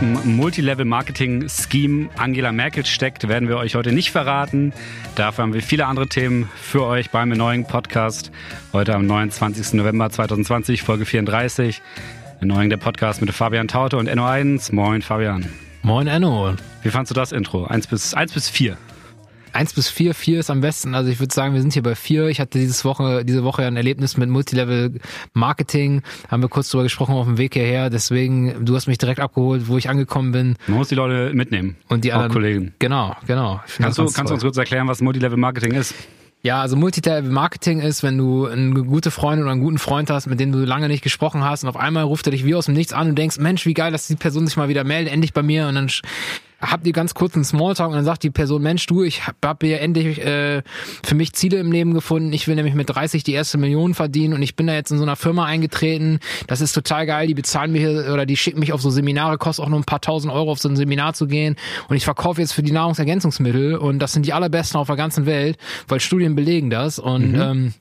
welchem Multilevel-Marketing-Scheme Angela Merkel steckt, werden wir euch heute nicht verraten. Dafür haben wir viele andere Themen für euch beim neuen Podcast. Heute am 29. November 2020, Folge 34. Erneuung der Podcast mit Fabian Taute und Enno1. Moin, Fabian. Moin, Enno. Wie fandst du das Intro? Eins bis, eins bis vier. Eins bis vier, vier ist am besten. Also ich würde sagen, wir sind hier bei vier. Ich hatte dieses Woche, diese Woche ein Erlebnis mit Multilevel Marketing. Haben wir kurz drüber gesprochen auf dem Weg hierher. Deswegen, du hast mich direkt abgeholt, wo ich angekommen bin. Man muss die Leute mitnehmen. Und die anderen Kollegen. Genau, genau. Kannst du, kannst du uns kurz erklären, was Multilevel Marketing ist? Ja, also Multilevel Marketing ist, wenn du eine gute Freundin oder einen guten Freund hast, mit dem du lange nicht gesprochen hast und auf einmal ruft er dich wie aus dem Nichts an und denkst, Mensch, wie geil, dass die Person sich mal wieder meldet, endlich bei mir und dann habt ihr ganz kurz einen Smalltalk und dann sagt die Person, Mensch, du, ich habe hab hier endlich äh, für mich Ziele im Leben gefunden. Ich will nämlich mit 30 die erste Million verdienen und ich bin da jetzt in so einer Firma eingetreten. Das ist total geil. Die bezahlen hier oder die schicken mich auf so Seminare, kostet auch nur ein paar tausend Euro auf so ein Seminar zu gehen. Und ich verkaufe jetzt für die Nahrungsergänzungsmittel und das sind die allerbesten auf der ganzen Welt, weil Studien belegen das. Und mhm. ähm,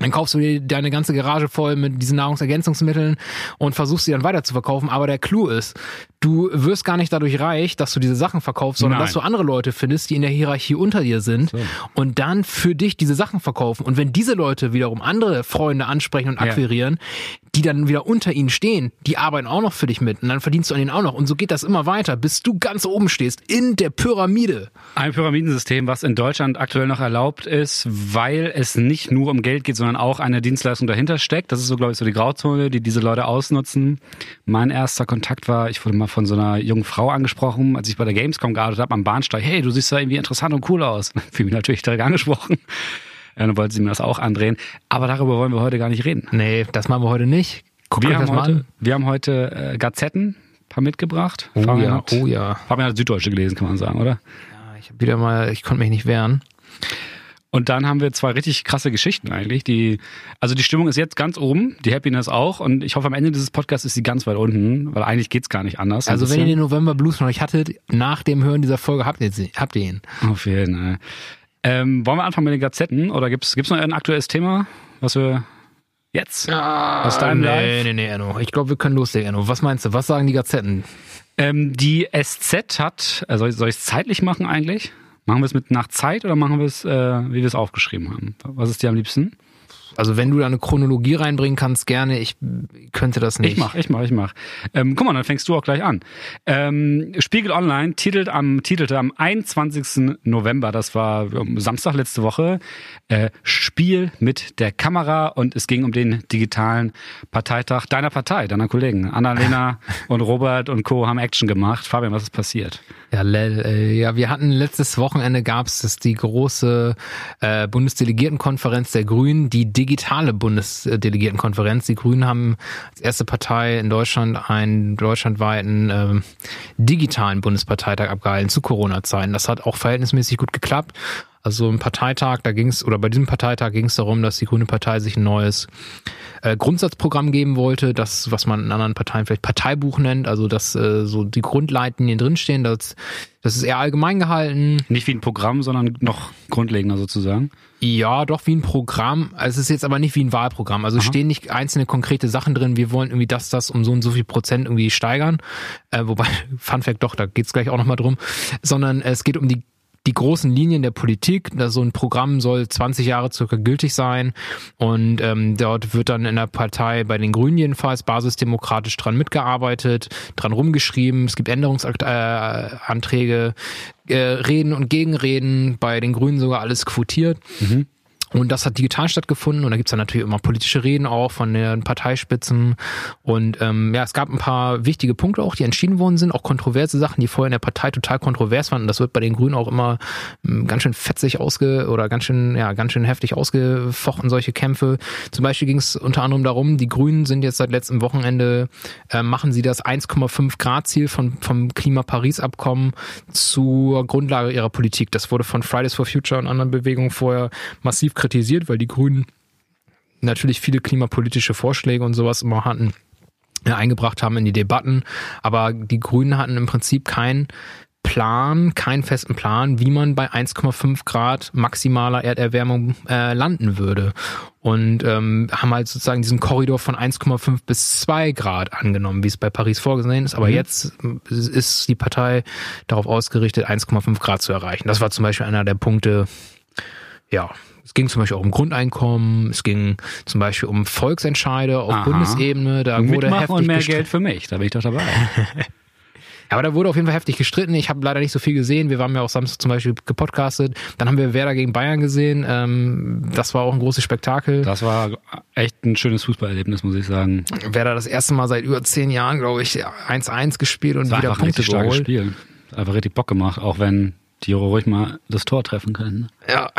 dann kaufst du dir deine ganze Garage voll mit diesen Nahrungsergänzungsmitteln und versuchst sie dann weiter zu verkaufen. Aber der Clou ist, du wirst gar nicht dadurch reich, dass du diese Sachen verkaufst, sondern Nein. dass du andere Leute findest, die in der Hierarchie unter dir sind so. und dann für dich diese Sachen verkaufen. Und wenn diese Leute wiederum andere Freunde ansprechen und akquirieren, ja. die dann wieder unter ihnen stehen, die arbeiten auch noch für dich mit und dann verdienst du an ihnen auch noch. Und so geht das immer weiter, bis du ganz oben stehst in der Pyramide. Ein Pyramidensystem, was in Deutschland aktuell noch erlaubt ist, weil es nicht nur um Geld geht, sondern auch eine Dienstleistung dahinter steckt. Das ist so, glaube ich, so die Grauzone, die diese Leute ausnutzen. Mein erster Kontakt war, ich wurde mal von so einer jungen Frau angesprochen, als ich bei der Gamescom gearbeitet habe am Bahnsteig. Hey, du siehst da irgendwie interessant und cool aus. Fühle mich natürlich direkt angesprochen. Dann wollte sie mir das auch andrehen. Aber darüber wollen wir heute gar nicht reden. Nee, das machen wir heute nicht. Guck wir, haben heute, wir haben heute äh, Gazetten paar mitgebracht. Oh Fabian ja, hat, oh ja. Fabian hat Süddeutsche gelesen, kann man sagen, oder? Ja, ich habe wieder mal, ich konnte mich nicht wehren. Und dann haben wir zwei richtig krasse Geschichten eigentlich. Die, also die Stimmung ist jetzt ganz oben, die Happiness auch. Und ich hoffe, am Ende dieses Podcasts ist sie ganz weit unten, weil eigentlich geht's gar nicht anders. Also wenn ihr den November Blues noch nicht hattet, nach dem Hören dieser Folge habt ihr, habt ihr ihn. Auf jeden Fall. Ähm, wollen wir anfangen mit den Gazetten? Oder gibt's gibt's noch ein aktuelles Thema, was wir jetzt ah, aus deinem nee, Live? Nee, nee, Enno. Ich glaube, wir können loslegen, Enno. Was meinst du? Was sagen die Gazetten? Ähm, die SZ hat, äh, soll ich es zeitlich machen eigentlich? Machen wir es mit nach Zeit oder machen wir es, äh, wie wir es aufgeschrieben haben? Was ist dir am liebsten? Also wenn du da eine Chronologie reinbringen kannst, gerne. Ich könnte das nicht. Ich mach, ich mach, ich mach. Ähm, guck mal, dann fängst du auch gleich an. Ähm, Spiegel Online titelt am, titelte am 21. November, das war Samstag letzte Woche, äh, Spiel mit der Kamera und es ging um den digitalen Parteitag deiner Partei, deiner Kollegen. Annalena und Robert und Co. haben Action gemacht. Fabian, was ist passiert? Ja, äh, ja wir hatten letztes Wochenende gab es die große äh, Bundesdelegiertenkonferenz der Grünen, die digitale Bundesdelegiertenkonferenz. Die Grünen haben als erste Partei in Deutschland einen deutschlandweiten ähm, digitalen Bundesparteitag abgehalten zu Corona-Zeiten. Das hat auch verhältnismäßig gut geklappt. Also im Parteitag, da ging es, oder bei diesem Parteitag ging es darum, dass die Grüne Partei sich ein neues äh, Grundsatzprogramm geben wollte, das, was man in anderen Parteien vielleicht Parteibuch nennt, also dass äh, so die Grundleitlinien drinstehen, das, das ist eher allgemein gehalten. Nicht wie ein Programm, sondern noch grundlegender sozusagen. Ja, doch wie ein Programm. Also es ist jetzt aber nicht wie ein Wahlprogramm. Also Aha. stehen nicht einzelne konkrete Sachen drin. Wir wollen irgendwie das, das um so und so viel Prozent irgendwie steigern. Äh, wobei, Fun Fact doch, da geht's gleich auch nochmal drum. Sondern es geht um die die großen Linien der Politik. So ein Programm soll 20 Jahre circa gültig sein und ähm, dort wird dann in der Partei bei den Grünen jedenfalls basisdemokratisch dran mitgearbeitet, dran rumgeschrieben. Es gibt Änderungsanträge, äh, Reden und Gegenreden, bei den Grünen sogar alles quotiert. Mhm. Und das hat digital stattgefunden und da gibt's dann natürlich immer politische Reden auch von den Parteispitzen. Und ähm, ja, es gab ein paar wichtige Punkte auch, die entschieden worden sind, auch kontroverse Sachen, die vorher in der Partei total kontrovers waren. Und das wird bei den Grünen auch immer ähm, ganz schön fetzig ausge oder ganz schön, ja, ganz schön heftig ausgefochten, solche Kämpfe. Zum Beispiel ging es unter anderem darum, die Grünen sind jetzt seit letztem Wochenende, äh, machen sie das 1,5 Grad Ziel von, vom Klima-Paris-Abkommen zur Grundlage ihrer Politik. Das wurde von Fridays for Future und anderen Bewegungen vorher massiv kritisiert, weil die Grünen natürlich viele klimapolitische Vorschläge und sowas immer hatten, ja, eingebracht haben in die Debatten. Aber die Grünen hatten im Prinzip kein Plan, keinen festen Plan, wie man bei 1,5 Grad maximaler Erderwärmung äh, landen würde. Und ähm, haben halt sozusagen diesen Korridor von 1,5 bis 2 Grad angenommen, wie es bei Paris vorgesehen ist. Aber mhm. jetzt ist die Partei darauf ausgerichtet, 1,5 Grad zu erreichen. Das war zum Beispiel einer der Punkte, ja, es ging zum Beispiel auch um Grundeinkommen, es ging zum Beispiel um Volksentscheide auf Aha. Bundesebene. Da wurde Mitmachen heftig und mehr Geld für mich, da bin ich doch dabei. aber da wurde auf jeden Fall heftig gestritten. Ich habe leider nicht so viel gesehen. Wir waren ja auch Samstag zum Beispiel gepodcastet. Dann haben wir Werder gegen Bayern gesehen. Ähm, das war auch ein großes Spektakel. Das war echt ein schönes Fußballerlebnis, muss ich sagen. Werder das erste Mal seit über zehn Jahren, glaube ich, 1-1 gespielt und wieder Punkte geholt. Spiel. Einfach richtig Bock gemacht, auch wenn die ruhig mal das Tor treffen können. Ja.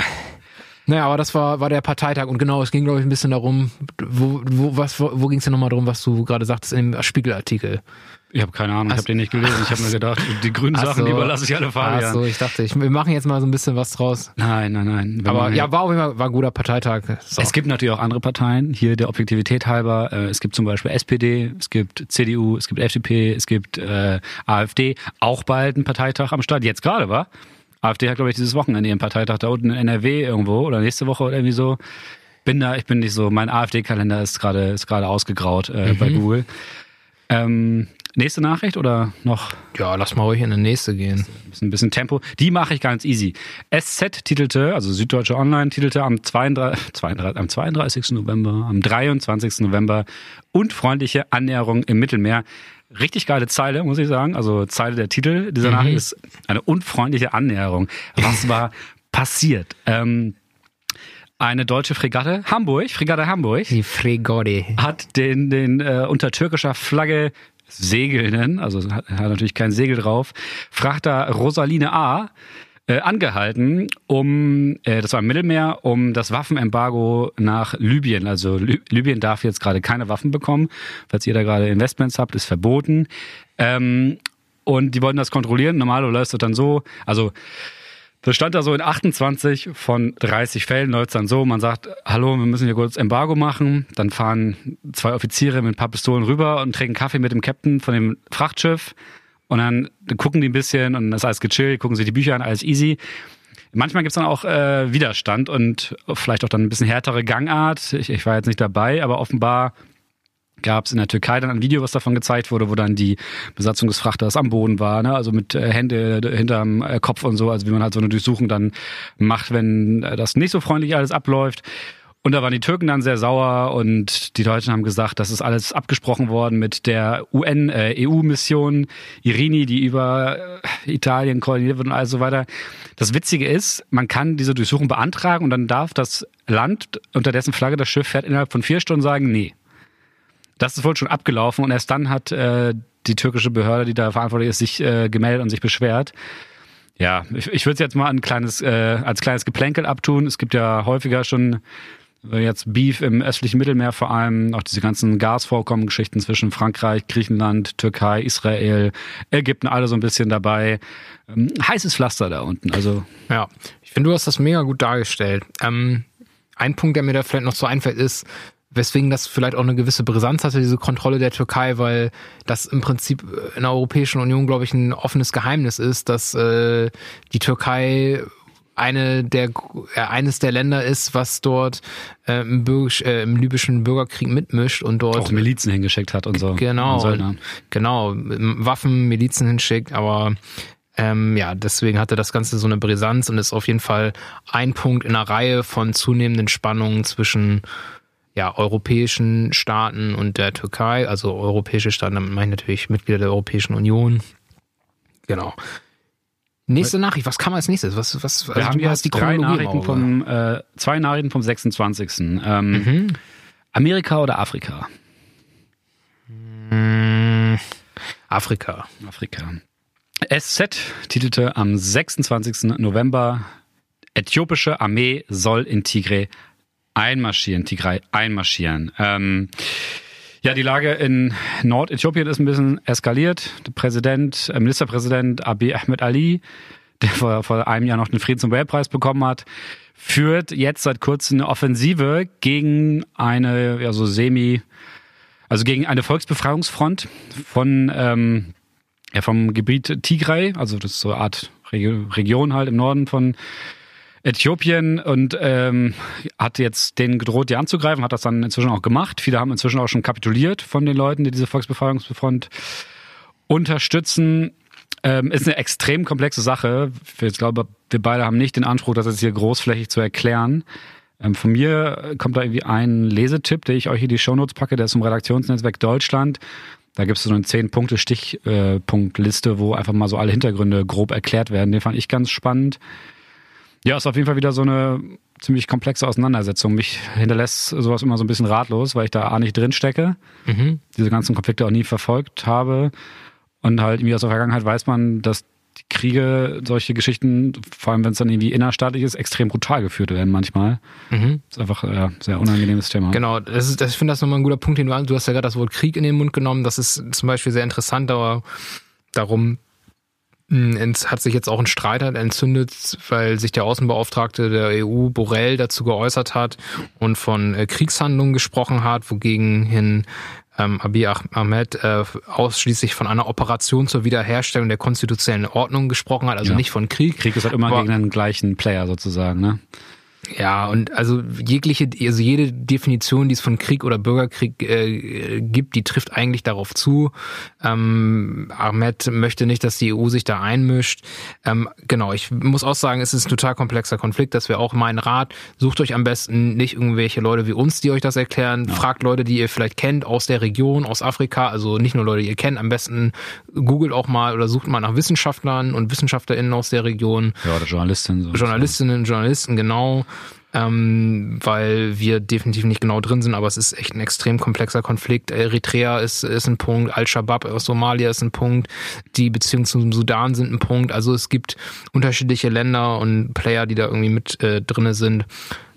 Naja, aber das war, war der Parteitag und genau, es ging, glaube ich, ein bisschen darum, wo, wo, was, wo, wo ging es denn nochmal darum, was du gerade sagtest dem Spiegelartikel? Ich habe keine Ahnung, ich habe den nicht gelesen. Ich habe mir gedacht, die grünen Ach Sachen, so. die überlasse ich alle Fabian. Ach so, ich dachte, ich, wir machen jetzt mal so ein bisschen was draus. Nein, nein, nein. Aber ja, war jeden Fall war ein guter Parteitag. So. Es gibt natürlich auch andere Parteien, hier der Objektivität halber. Äh, es gibt zum Beispiel SPD, es gibt CDU, es gibt FDP, es gibt äh, AfD. Auch bald ein Parteitag am Start. Jetzt gerade, war? AfD hat, glaube ich, dieses Wochenende ihren Parteitag da unten in NRW irgendwo oder nächste Woche oder irgendwie so. Bin da, ich bin nicht so, mein AfD-Kalender ist gerade ist gerade ausgegraut äh, mhm. bei Google. Ähm, nächste Nachricht oder noch? Ja, lass mal ruhig in die nächste gehen. Ein bisschen Tempo. Die mache ich ganz easy. SZ titelte, also Süddeutsche Online titelte am 32, 32, am 32. November, am 23. November unfreundliche Annäherung im Mittelmeer richtig geile Zeile, muss ich sagen. Also Zeile der Titel dieser mhm. Nachricht ist eine unfreundliche Annäherung. Was war passiert? Ähm, eine deutsche Fregatte, Hamburg, Fregatte Hamburg. Die Fregatte. Hat den, den äh, unter türkischer Flagge segelnden, also hat, hat natürlich kein Segel drauf, Frachter Rosaline A äh, angehalten, um, äh, das war im Mittelmeer, um das Waffenembargo nach Libyen. Also Lü Libyen darf jetzt gerade keine Waffen bekommen. Falls ihr da gerade Investments habt, ist verboten. Ähm, und die wollten das kontrollieren. Normalerweise läuft es dann so, also das stand da so in 28 von 30 Fällen läuft es dann so, man sagt, hallo, wir müssen hier kurz Embargo machen. Dann fahren zwei Offiziere mit ein paar Pistolen rüber und trinken Kaffee mit dem Captain von dem Frachtschiff. Und dann gucken die ein bisschen und das ist alles gechillt, gucken sich die Bücher an, alles easy. Manchmal gibt's dann auch äh, Widerstand und vielleicht auch dann ein bisschen härtere Gangart. Ich, ich war jetzt nicht dabei, aber offenbar gab es in der Türkei dann ein Video, was davon gezeigt wurde, wo dann die Besatzung des Frachters am Boden war, ne? also mit äh, Hände hinterm äh, Kopf und so, also wie man halt so eine Durchsuchung dann macht, wenn äh, das nicht so freundlich alles abläuft. Und da waren die Türken dann sehr sauer und die Deutschen haben gesagt, das ist alles abgesprochen worden mit der UN-EU-Mission äh, Irini, die über äh, Italien koordiniert wird und all so weiter. Das Witzige ist, man kann diese Durchsuchung beantragen und dann darf das Land, unter dessen Flagge das Schiff fährt, innerhalb von vier Stunden sagen, nee. Das ist wohl schon abgelaufen und erst dann hat äh, die türkische Behörde, die da verantwortlich ist, sich äh, gemeldet und sich beschwert. Ja, ich, ich würde es jetzt mal ein kleines, äh, als kleines Geplänkel abtun. Es gibt ja häufiger schon Jetzt Beef im östlichen Mittelmeer vor allem, auch diese ganzen Gasvorkommengeschichten zwischen Frankreich, Griechenland, Türkei, Israel, Ägypten, alle so ein bisschen dabei. Ähm, heißes Pflaster da unten. Also ja, ich finde, du hast das mega gut dargestellt. Ähm, ein Punkt, der mir da vielleicht noch so einfällt, ist, weswegen das vielleicht auch eine gewisse Brisanz hatte, diese Kontrolle der Türkei, weil das im Prinzip in der Europäischen Union, glaube ich, ein offenes Geheimnis ist, dass äh, die Türkei eine der äh, eines der Länder ist, was dort äh, im, Bürg, äh, im libyschen Bürgerkrieg mitmischt und dort auch Milizen hingeschickt hat und so. Genau, und genau, Waffen, Milizen hinschickt, aber ähm, ja, deswegen hatte das Ganze so eine Brisanz und ist auf jeden Fall ein Punkt in einer Reihe von zunehmenden Spannungen zwischen ja, europäischen Staaten und der Türkei, also europäische Staaten, damit meine ich natürlich Mitglieder der Europäischen Union. Genau. Nächste Nachricht, was kam als nächstes? Was, was, Wir also haben jetzt die drei Nachrichten vom, äh, zwei Nachrichten vom 26. Ähm, mhm. Amerika oder Afrika? Mhm. Afrika. Afrika. SZ titelte am 26. November, äthiopische Armee soll in Tigray einmarschieren, Tigray einmarschieren. Ähm, ja, die Lage in Nordäthiopien ist ein bisschen eskaliert. Der Präsident, äh, Ministerpräsident Abiy Ahmed Ali, der vor, vor einem Jahr noch den Friedens- und Weltpreis bekommen hat, führt jetzt seit kurzem eine Offensive gegen eine, ja, so semi, also gegen eine Volksbefreiungsfront von ähm, Ja, vom Gebiet Tigray, also das ist so eine Art Region halt im Norden von Äthiopien und ähm, hat jetzt denen gedroht, die anzugreifen, hat das dann inzwischen auch gemacht. Viele haben inzwischen auch schon kapituliert von den Leuten, die diese Volksbefreiungsfront unterstützen. Ähm, ist eine extrem komplexe Sache. Ich glaube, wir beide haben nicht den Anspruch, das jetzt hier großflächig zu erklären. Ähm, von mir kommt da irgendwie ein Lesetipp, den ich euch hier die Shownotes packe, der ist zum Redaktionsnetzwerk Deutschland. Da gibt es so eine 10-Punkte-Stichpunktliste, wo einfach mal so alle Hintergründe grob erklärt werden. Den fand ich ganz spannend. Ja, ist auf jeden Fall wieder so eine ziemlich komplexe Auseinandersetzung. Mich hinterlässt sowas immer so ein bisschen ratlos, weil ich da A nicht drin stecke, mhm. diese ganzen Konflikte auch nie verfolgt habe. Und halt irgendwie aus der Vergangenheit weiß man, dass die Kriege, solche Geschichten, vor allem wenn es dann irgendwie innerstaatlich ist, extrem brutal geführt werden manchmal. Mhm. Das ist einfach ein äh, sehr unangenehmes Thema. Genau, das ist, das, ich finde das nochmal ein guter Punkt, den du, du hast ja gerade das Wort Krieg in den Mund genommen. Das ist zum Beispiel sehr interessant, aber darum es hat sich jetzt auch ein Streit halt entzündet, weil sich der Außenbeauftragte der EU, Borrell, dazu geäußert hat und von äh, Kriegshandlungen gesprochen hat, wogegen hin ähm, Abiy Ahmed äh, ausschließlich von einer Operation zur Wiederherstellung der konstitutionellen Ordnung gesprochen hat, also ja. nicht von Krieg. Krieg ist halt immer gegen den gleichen Player sozusagen, ne? Ja, und also jegliche, also jede Definition, die es von Krieg oder Bürgerkrieg äh, gibt, die trifft eigentlich darauf zu. Ähm, Ahmed möchte nicht, dass die EU sich da einmischt. Ähm, genau, ich muss auch sagen, es ist ein total komplexer Konflikt, dass wir auch meinen Rat, sucht euch am besten nicht irgendwelche Leute wie uns, die euch das erklären. Ja. Fragt Leute, die ihr vielleicht kennt aus der Region, aus Afrika, also nicht nur Leute, die ihr kennt, am besten googelt auch mal oder sucht mal nach Wissenschaftlern und WissenschaftlerInnen aus der Region. Ja, oder Journalistinnen. So Journalistinnen, Journalisten, genau ähm, weil wir definitiv nicht genau drin sind, aber es ist echt ein extrem komplexer Konflikt. Eritrea ist, ist ein Punkt, Al-Shabaab aus Somalia ist ein Punkt, die Beziehungen zum Sudan sind ein Punkt. Also es gibt unterschiedliche Länder und Player, die da irgendwie mit äh, drinne sind.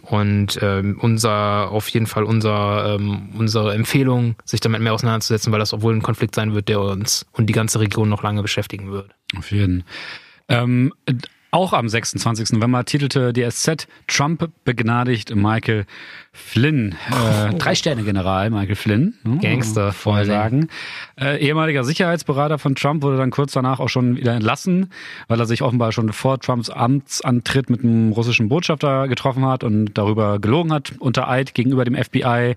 Und ähm, unser, auf jeden Fall unser, ähm, unsere Empfehlung, sich damit mehr auseinanderzusetzen, weil das obwohl ein Konflikt sein wird, der uns und die ganze Region noch lange beschäftigen wird. Auf jeden. Ähm, auch am 26. November titelte die SZ Trump begnadigt Michael Flynn. Äh, oh. Drei-Sterne-General Michael Flynn. Ne, Gangster, vorher sagen. Äh, ehemaliger Sicherheitsberater von Trump wurde dann kurz danach auch schon wieder entlassen, weil er sich offenbar schon vor Trumps Amtsantritt mit einem russischen Botschafter getroffen hat und darüber gelogen hat unter Eid gegenüber dem FBI.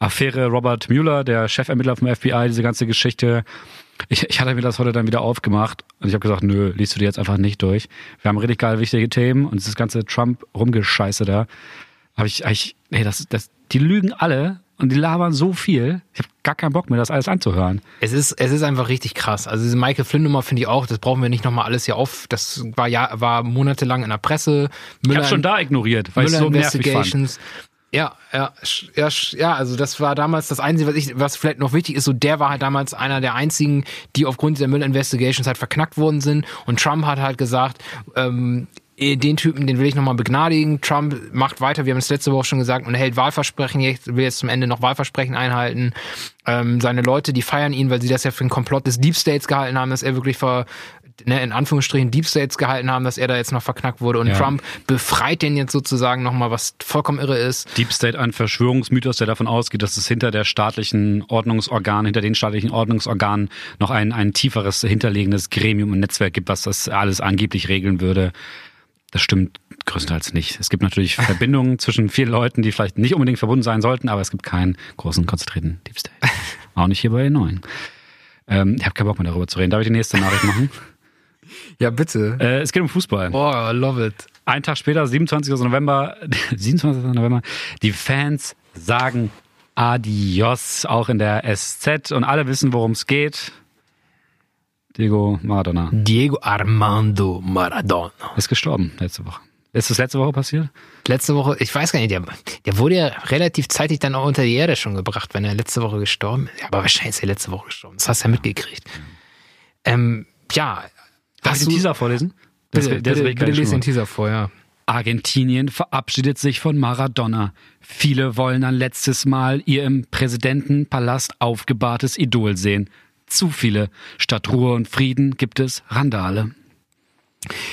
Affäre Robert Mueller, der Chefermittler vom FBI, diese ganze Geschichte. Ich, ich hatte mir das heute dann wieder aufgemacht und ich habe gesagt, nö, liest du dir jetzt einfach nicht durch. Wir haben richtig geil wichtige Themen und dieses ganze Trump-Rumgescheiße da. Habe ich, ich, nee, das, das, die lügen alle und die labern so viel. Ich habe gar keinen Bock mehr, das alles anzuhören. Es ist, es ist einfach richtig krass. Also diese Michael Flynn Nummer finde ich auch, das brauchen wir nicht nochmal alles hier auf. Das war ja, war monatelang in der Presse. Müller ich habe schon da ignoriert, weil Müller ich so nervig fand. Ja, ja, ja, also das war damals das Einzige, was ich, was vielleicht noch wichtig ist, so der war halt damals einer der einzigen, die aufgrund dieser Müll Investigations halt verknackt worden sind. Und Trump hat halt gesagt, ähm, eh, den Typen, den will ich nochmal begnadigen. Trump macht weiter, wir haben es letzte Woche schon gesagt, und hält Wahlversprechen, jetzt, will jetzt zum Ende noch Wahlversprechen einhalten. Ähm, seine Leute, die feiern ihn, weil sie das ja für einen Komplott des Deep States gehalten haben, dass er wirklich ver, ne, in Anführungsstrichen Deep States gehalten haben, dass er da jetzt noch verknackt wurde. Und ja. Trump befreit den jetzt sozusagen nochmal, was vollkommen irre ist. Deep State ein Verschwörungsmythos, der davon ausgeht, dass es hinter der staatlichen Ordnungsorgan, hinter den staatlichen Ordnungsorganen noch ein, ein tieferes hinterlegendes Gremium und Netzwerk gibt, was das alles angeblich regeln würde. Das stimmt größtenteils nicht. Es gibt natürlich Verbindungen zwischen vielen Leuten, die vielleicht nicht unbedingt verbunden sein sollten, aber es gibt keinen großen, konzentrierten Deep State. Auch nicht hier bei den neuen. Ähm, ich habe keinen Bock mehr darüber zu reden. Darf ich die nächste Nachricht machen? Ja, bitte. Äh, es geht um Fußball. Oh, I love it. Ein Tag später, 27. November, 27. November, die Fans sagen Adios, auch in der SZ und alle wissen, worum es geht. Diego Maradona. Diego Armando Maradona. Ist gestorben letzte Woche. Ist das letzte Woche passiert? Letzte Woche, ich weiß gar nicht, der, der wurde ja relativ zeitig dann auch unter die Erde schon gebracht, wenn er letzte Woche gestorben ist. Aber wahrscheinlich ist er letzte Woche gestorben. Das hast du ja mitgekriegt. Ähm, ja, Darf ich den Teaser vorlesen? Das, bitte, das bitte, bitte lese den Teaser vor, ja. Argentinien verabschiedet sich von Maradona. Viele wollen ein letztes Mal ihr im Präsidentenpalast aufgebahrtes Idol sehen. Zu viele. Statt Ruhe und Frieden gibt es Randale.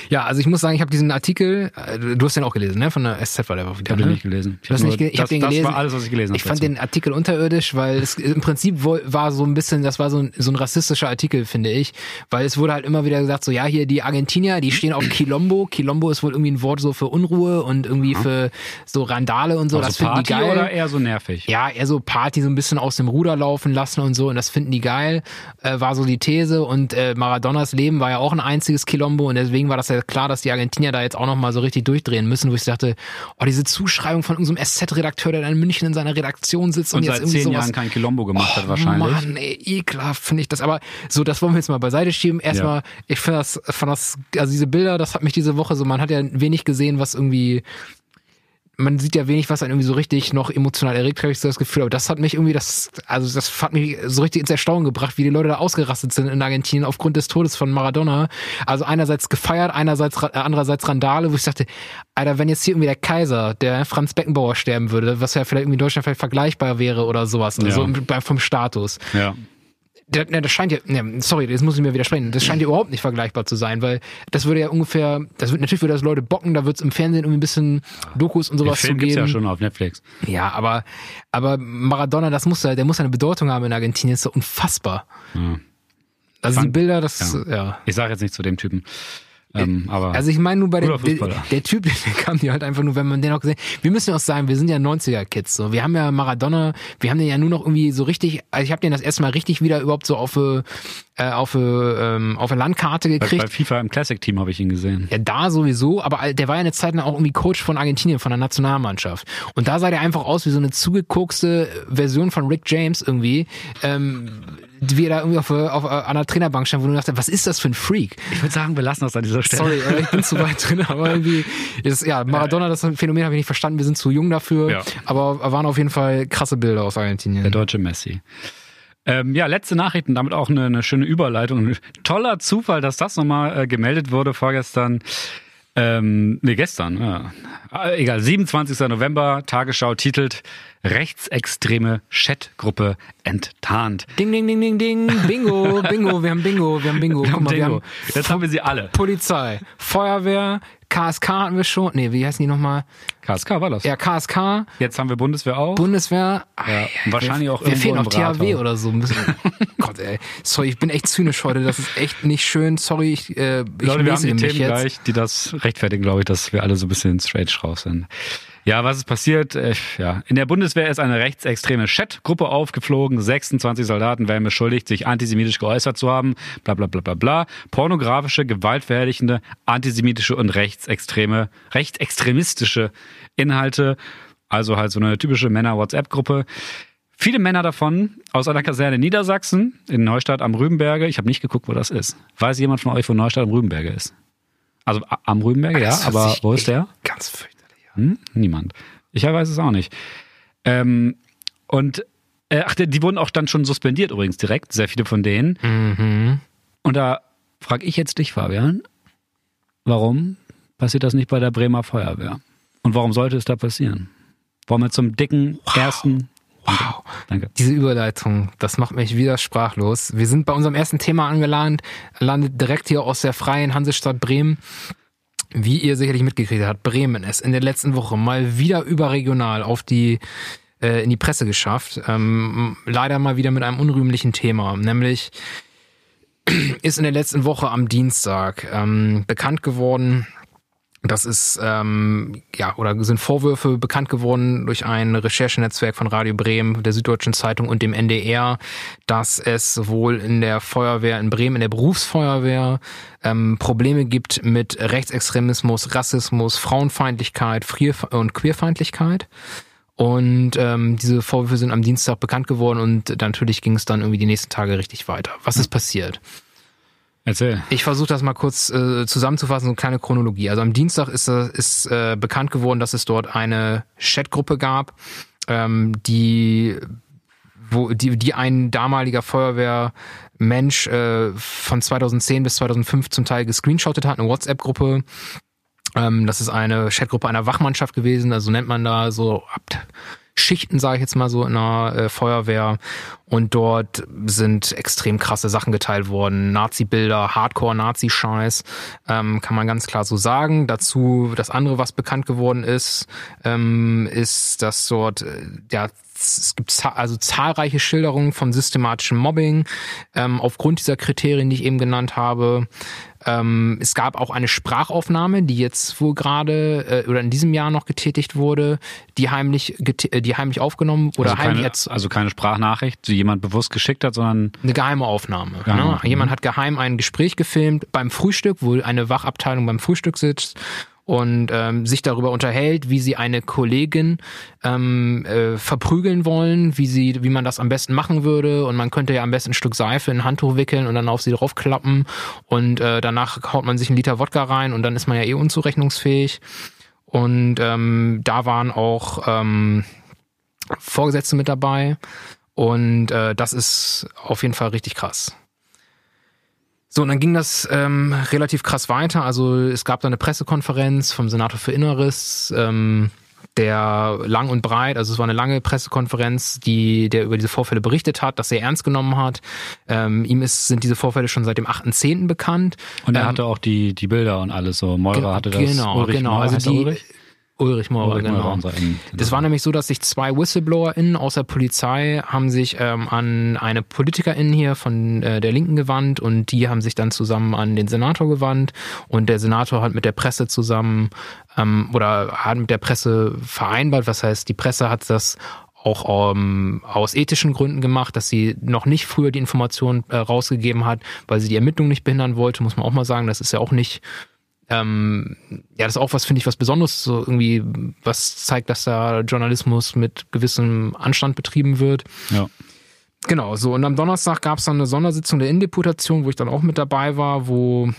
Ja, also ich muss sagen, ich habe diesen Artikel, äh, du hast den auch gelesen, ne? Von der SZ war der wieder. Ich habe ne? den nicht gelesen. Hab nicht nur- ge- ich hab das, den das gelesen. war alles, was ich gelesen habe. Ich fand den Artikel unterirdisch, weil es im Prinzip war so ein bisschen, das war so ein, so ein rassistischer Artikel, finde ich, weil es wurde halt immer wieder gesagt, so ja, hier die Argentinier, die stehen auf Quilombo. Quilombo ist wohl irgendwie ein Wort so für Unruhe und irgendwie für so Randale und so. also das finden Party die geil. oder eher so nervig? ja, eher so Party so ein bisschen aus dem Ruder laufen lassen und so und das finden die geil, äh, war so die These und äh, Maradonas Leben war ja auch ein einziges Quilombo und deswegen war das ja klar, dass die Argentinier da jetzt auch nochmal so richtig durchdrehen müssen, wo ich dachte, oh, diese Zuschreibung von irgendeinem SZ-Redakteur, der da in München in seiner Redaktion sitzt und, Und jetzt seit irgendwie zehn sowas Jahren kein Colombo gemacht hat wahrscheinlich. Mann, ey, ekelhaft finde ich das. Aber so, das wollen wir jetzt mal beiseite schieben. Erstmal, Ja. ich finde das, fand das, also diese Bilder, das hat mich diese Woche so, man hat ja wenig gesehen, was irgendwie, man sieht ja wenig, was einen irgendwie so richtig noch emotional erregt, habe ich so das Gefühl. Aber das hat mich irgendwie, das, also das hat mich so richtig ins Erstaunen gebracht, wie die Leute da ausgerastet sind in Argentinien aufgrund des Todes von Maradona. Also einerseits gefeiert, einerseits, äh, andererseits Randale, wo ich dachte, Alter, wenn jetzt hier irgendwie der Kaiser, der Franz Beckenbauer sterben würde, was ja vielleicht irgendwie in Deutschland vielleicht vergleichbar wäre oder sowas, also Ja. vom Status Ja. Ne, das scheint ja, ne, sorry, das muss ich mir widersprechen. Das scheint ja überhaupt nicht vergleichbar zu sein, weil das würde ja ungefähr, das wird natürlich würde das Leute bocken, da wird es im Fernsehen irgendwie ein bisschen Dokus und Den sowas zu Film gibt's geben. ja schon auf Netflix. Ja, aber, aber Maradona, das muss ja, der muss eine Bedeutung haben in Argentinien, ist so unfassbar. Ja. Also die Fand- Bilder, das, ja. ja. Ich sage jetzt nicht zu dem Typen. Ähm, aber Also ich meine nur bei der, der, der Typ, der kam dir halt einfach nur, wenn man den auch gesehen, wir müssen ja auch sagen, wir sind ja 90er-Kids, so. Wir haben ja Maradona, wir haben den ja nur noch irgendwie so richtig, also ich habe den das erste Mal richtig wieder überhaupt so auf, äh, auf, äh, ähm, auf eine Landkarte bei, gekriegt. bei FIFA im Classic-Team habe ich ihn gesehen. Ja, da sowieso, aber der war ja eine Zeit lang auch irgendwie Coach von Argentinien, von der Nationalmannschaft. Und da sah der einfach aus wie so eine zugekokste Version von Rick James irgendwie, ähm, wie er da irgendwie auf, auf, an der Trainerbank stand, wo du dachtest, was ist das für ein Freak? Ich würde sagen, wir lassen das an dieser Stelle. Sorry, äh, ich bin zu weit drin, aber irgendwie, ist, ja, Maradona, das Phänomen habe ich nicht verstanden, wir sind zu jung dafür, Ja. aber waren auf jeden Fall krasse Bilder aus Argentinien. Der deutsche Messi. Ähm, ja, letzte Nachrichten, damit auch eine, eine schöne Überleitung. Toller Zufall, dass das nochmal äh, gemeldet wurde vorgestern. Ähm, nee, gestern. Ja. Äh, Egal, 27. November, Tagesschau titelt Rechtsextreme Chatgruppe enttarnt. Ding, ding, ding, ding, ding, Bingo, Bingo, wir haben Bingo, wir haben Bingo. Guck mal, wir Dingo. haben Jetzt haben wir sie alle. Polizei, Feuerwehr, KSK hatten wir schon. Nee, wie heißen die nochmal? KSK war das. Ja, KSK, Jetzt haben wir Bundeswehr auch. Bundeswehr. ja. Wahrscheinlich wir, auch wir irgendwo fehlen im noch THW oder so. Gott, ey. Sorry, ich bin echt zynisch heute. Das ist echt nicht schön. Sorry, ich, äh, ich Leute, wir haben die Themen jetzt. gleich, die das rechtfertigen, glaube ich, dass wir alle so ein bisschen straight raus sind. Ja, was ist passiert? Äh, ja, in der Bundeswehr ist eine rechtsextreme Chat-Gruppe aufgeflogen. 26 Soldaten werden beschuldigt, sich antisemitisch geäußert zu haben. Bla bla bla bla bla. Pornografische, gewaltverherrlichende, antisemitische und rechtsextreme, rechtsextremistische Inhalte. Also halt so eine typische Männer-WhatsApp-Gruppe. Viele Männer davon aus einer Kaserne in Niedersachsen, in Neustadt am Rübenberge. Ich habe nicht geguckt, wo das ist. Weiß jemand von euch, wo Neustadt am Rübenberge ist? Also am Rübenberge, ja, aber wo ist der? Ganz fürchterlich. Hm? Niemand. Ich weiß es auch nicht. Ähm, und äh, ach, die, wurden auch dann schon suspendiert übrigens direkt, sehr viele von denen. Mhm. Und da frage ich jetzt dich, Fabian, warum passiert das nicht bei der Bremer Feuerwehr? Und warum sollte es da passieren? Wollen wir zum dicken ersten. Wow. Danke. Diese Überleitung, das macht mich wieder sprachlos. Wir sind bei unserem ersten Thema angelandet, landet direkt hier aus der freien Hansestadt Bremen. Wie ihr sicherlich mitgekriegt habt, Bremen ist in der letzten Woche mal wieder überregional auf die äh, in die Presse geschafft. Ähm, leider mal wieder mit einem unrühmlichen Thema, nämlich ist in der letzten Woche am Dienstag ähm, bekannt geworden, das ist, ähm, ja, oder sind Vorwürfe bekannt geworden durch ein Recherchenetzwerk von Radio Bremen, der Süddeutschen Zeitung und dem NDR, dass es wohl in der Feuerwehr in Bremen, in der Berufsfeuerwehr, ähm, Probleme gibt mit Rechtsextremismus, Rassismus, Frauenfeindlichkeit Frier und Queerfeindlichkeit. Und ähm, diese Vorwürfe sind am Dienstag bekannt geworden und natürlich ging es dann irgendwie die nächsten Tage richtig weiter. Was ist passiert? Erzähl. Ich versuche das mal kurz äh, zusammenzufassen, so eine kleine Chronologie. Also am Dienstag ist, äh, ist äh, bekannt geworden, dass es dort eine Chatgruppe gab, ähm, die, wo, die, die ein damaliger Feuerwehrmensch äh, von 2010 bis 2005 zum Teil gescreenshottet hat, eine WhatsApp-Gruppe. Ähm, das ist eine Chatgruppe einer Wachmannschaft gewesen, also nennt man da so Abt Schichten, sage ich jetzt mal so, in der äh, Feuerwehr. Und dort sind extrem krasse Sachen geteilt worden. Nazi-Bilder, Hardcore-Nazi-Scheiß, ähm, kann man ganz klar so sagen. Dazu das andere, was bekannt geworden ist, ähm, ist, dass dort äh, ja es gibt also zahlreiche Schilderungen von systematischem Mobbing ähm, aufgrund dieser Kriterien, die ich eben genannt habe. Ähm, es gab auch eine Sprachaufnahme, die jetzt wohl gerade äh, oder in diesem Jahr noch getätigt wurde, die heimlich, äh, die heimlich aufgenommen oder also heimlich keine, also keine Sprachnachricht, die jemand bewusst geschickt hat, sondern eine geheime Aufnahme. Geheime ne? Jemand hat geheim ein Gespräch gefilmt beim Frühstück, wo eine Wachabteilung beim Frühstück sitzt und ähm, sich darüber unterhält, wie sie eine Kollegin ähm, äh, verprügeln wollen, wie sie, wie man das am besten machen würde. Und man könnte ja am besten ein Stück Seife in ein Handtuch wickeln und dann auf sie draufklappen. Und äh, danach haut man sich einen Liter Wodka rein und dann ist man ja eh unzurechnungsfähig. Und ähm, da waren auch ähm, Vorgesetzte mit dabei. Und äh, das ist auf jeden Fall richtig krass. So, und dann ging das ähm, relativ krass weiter. Also es gab da eine Pressekonferenz vom Senator für Inneres, ähm, der lang und breit, also es war eine lange Pressekonferenz, die der über diese Vorfälle berichtet hat, das sehr ernst genommen hat. Ähm, ihm ist, sind diese Vorfälle schon seit dem 8.10. bekannt. Und er ähm, hatte auch die, die Bilder und alles so. Meurer hatte das. Genau, Ulrich genau. Meurer, also die, Ulrich? Ulrich Maurer, Ulrich genau. unser Eng- Das war nämlich so, dass sich zwei WhistleblowerInnen aus der Polizei haben sich ähm, an eine PolitikerInnen hier von äh, der Linken gewandt und die haben sich dann zusammen an den Senator gewandt und der Senator hat mit der Presse zusammen ähm, oder hat mit der Presse vereinbart, was heißt, die Presse hat das auch ähm, aus ethischen Gründen gemacht, dass sie noch nicht früher die Information äh, rausgegeben hat, weil sie die Ermittlung nicht behindern wollte, muss man auch mal sagen. Das ist ja auch nicht ähm, ja, das ist auch was, finde ich, was Besonderes, so irgendwie, was zeigt, dass da Journalismus mit gewissem Anstand betrieben wird. Ja. Genau, so. Und am Donnerstag gab es dann eine Sondersitzung der Innendeputation, wo ich dann auch mit dabei war, wo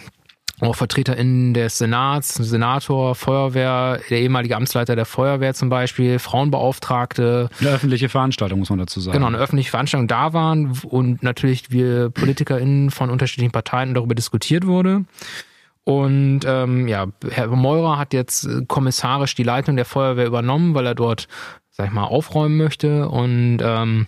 auch VertreterInnen des Senats, Senator, Feuerwehr, der ehemalige Amtsleiter der Feuerwehr zum Beispiel, Frauenbeauftragte, Eine öffentliche Veranstaltung, muss man dazu sagen. genau, eine öffentliche Veranstaltung da waren und natürlich wir PolitikerInnen von unterschiedlichen Parteien darüber diskutiert wurde. Und ähm, ja, Herr Meurer hat jetzt äh, kommissarisch die Leitung der Feuerwehr übernommen, weil er dort, sag ich mal, aufräumen möchte. Und ähm,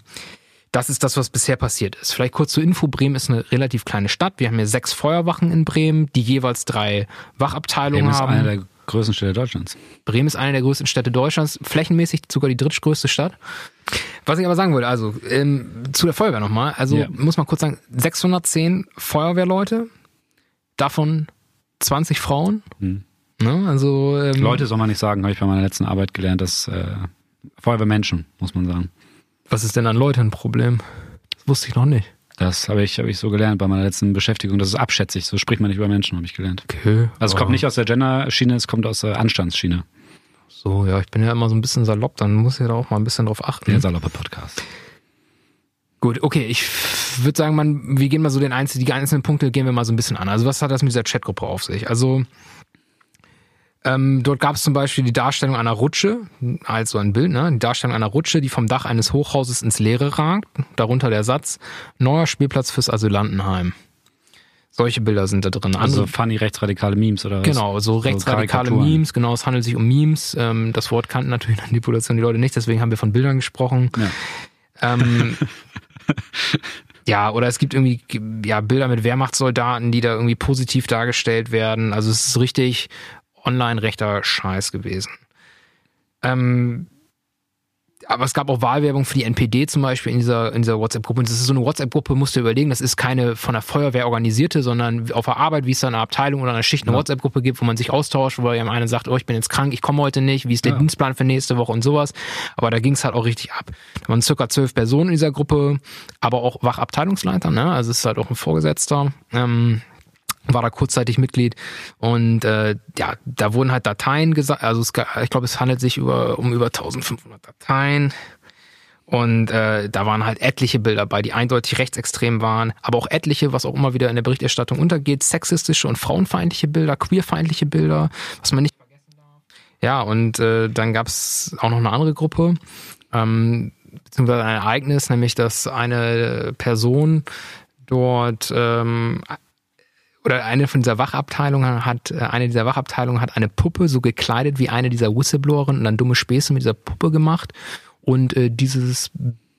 das ist das, was bisher passiert ist. Vielleicht kurz zur Info, Bremen ist eine relativ kleine Stadt. Wir haben hier sechs Feuerwachen in Bremen, die jeweils drei Wachabteilungen Bremen ist haben. eine der größten Städte Deutschlands. Bremen ist eine der größten Städte Deutschlands, flächenmäßig sogar die drittgrößte Stadt. Was ich aber sagen wollte, also ähm, zu der Feuerwehr nochmal, also Ja. muss man kurz sagen, 610 Feuerwehrleute, davon 20 Frauen. Hm. Ne? Also ähm, Leute soll man nicht sagen, habe ich bei meiner letzten Arbeit gelernt, dass äh, Feuerwehrmenschen, muss man sagen. was ist denn an Leuten ein Problem? Das wusste ich noch nicht. Das habe ich, habe ich so gelernt bei meiner letzten Beschäftigung. Das ist abschätzig, so spricht man nicht über Menschen, habe ich gelernt. Okay. Also es kommt nicht aus der Gender-Schiene, es kommt aus der Anstandsschiene. So, ja, ich bin ja immer so ein bisschen salopp, dann muss ich da auch mal ein bisschen drauf achten. Der saloppe Podcast. Gut, okay, ich würde sagen, man, wir gehen mal so den einzelnen, die einzelnen Punkte gehen wir mal so ein bisschen an. Also was hat das mit dieser Chatgruppe auf sich? Also ähm, dort gab es zum Beispiel die Darstellung einer Rutsche, also ein Bild, ne? Die Darstellung einer Rutsche, die vom Dach eines Hochhauses ins Leere ragt. Darunter der Satz: Neuer Spielplatz fürs Asylantenheim. Solche Bilder sind da drin. Also Andere, funny rechtsradikale Memes oder was? Genau, so rechtsradikale Karikaturen. Memes, genau, es handelt sich um Memes. Ähm, das Wort kannten natürlich in der Population die Leute nicht, deswegen haben wir von Bildern gesprochen. Ja. Ähm, ja, oder es gibt irgendwie ja, Bilder mit Wehrmachtssoldaten, die da irgendwie positiv dargestellt werden. Also es ist richtig online rechter Scheiß gewesen. Ähm, aber es gab auch Wahlwerbung für die NPD zum Beispiel in dieser, in dieser WhatsApp-Gruppe. Und das ist so eine WhatsApp-Gruppe, musst du überlegen, das ist keine von der Feuerwehr organisierte, sondern auf der Arbeit, wie es da eine Abteilung oder eine Schicht eine Ja. WhatsApp-Gruppe gibt, wo man sich austauscht, wo jemand einer sagt, oh, ich bin jetzt krank, ich komme heute nicht, wie ist der Ja. Dienstplan für nächste Woche und sowas. Aber da ging es halt auch richtig ab. Da waren circa zwölf Personen in dieser Gruppe, aber auch Wachabteilungsleiter, ne? Also es ist halt auch ein Vorgesetzter. Ähm, war da kurzzeitig Mitglied und äh, ja, da wurden halt Dateien gesagt, also es, ich glaube, es handelt sich über um über 1500 Dateien und äh, da waren halt etliche Bilder bei, die eindeutig rechtsextrem waren, aber auch etliche, was auch immer wieder in der Berichterstattung untergeht, sexistische und frauenfeindliche Bilder, queerfeindliche Bilder, was man nicht vergessen darf. Ja, und äh, dann gab's auch noch eine andere Gruppe, ähm, beziehungsweise ein Ereignis, nämlich dass eine Person dort ähm, oder eine von dieser Wachabteilungen hat, äh, eine dieser Wachabteilungen hat eine Puppe so gekleidet wie eine dieser Whistleblowerinnen und dann dumme Späße mit dieser Puppe gemacht und äh, dieses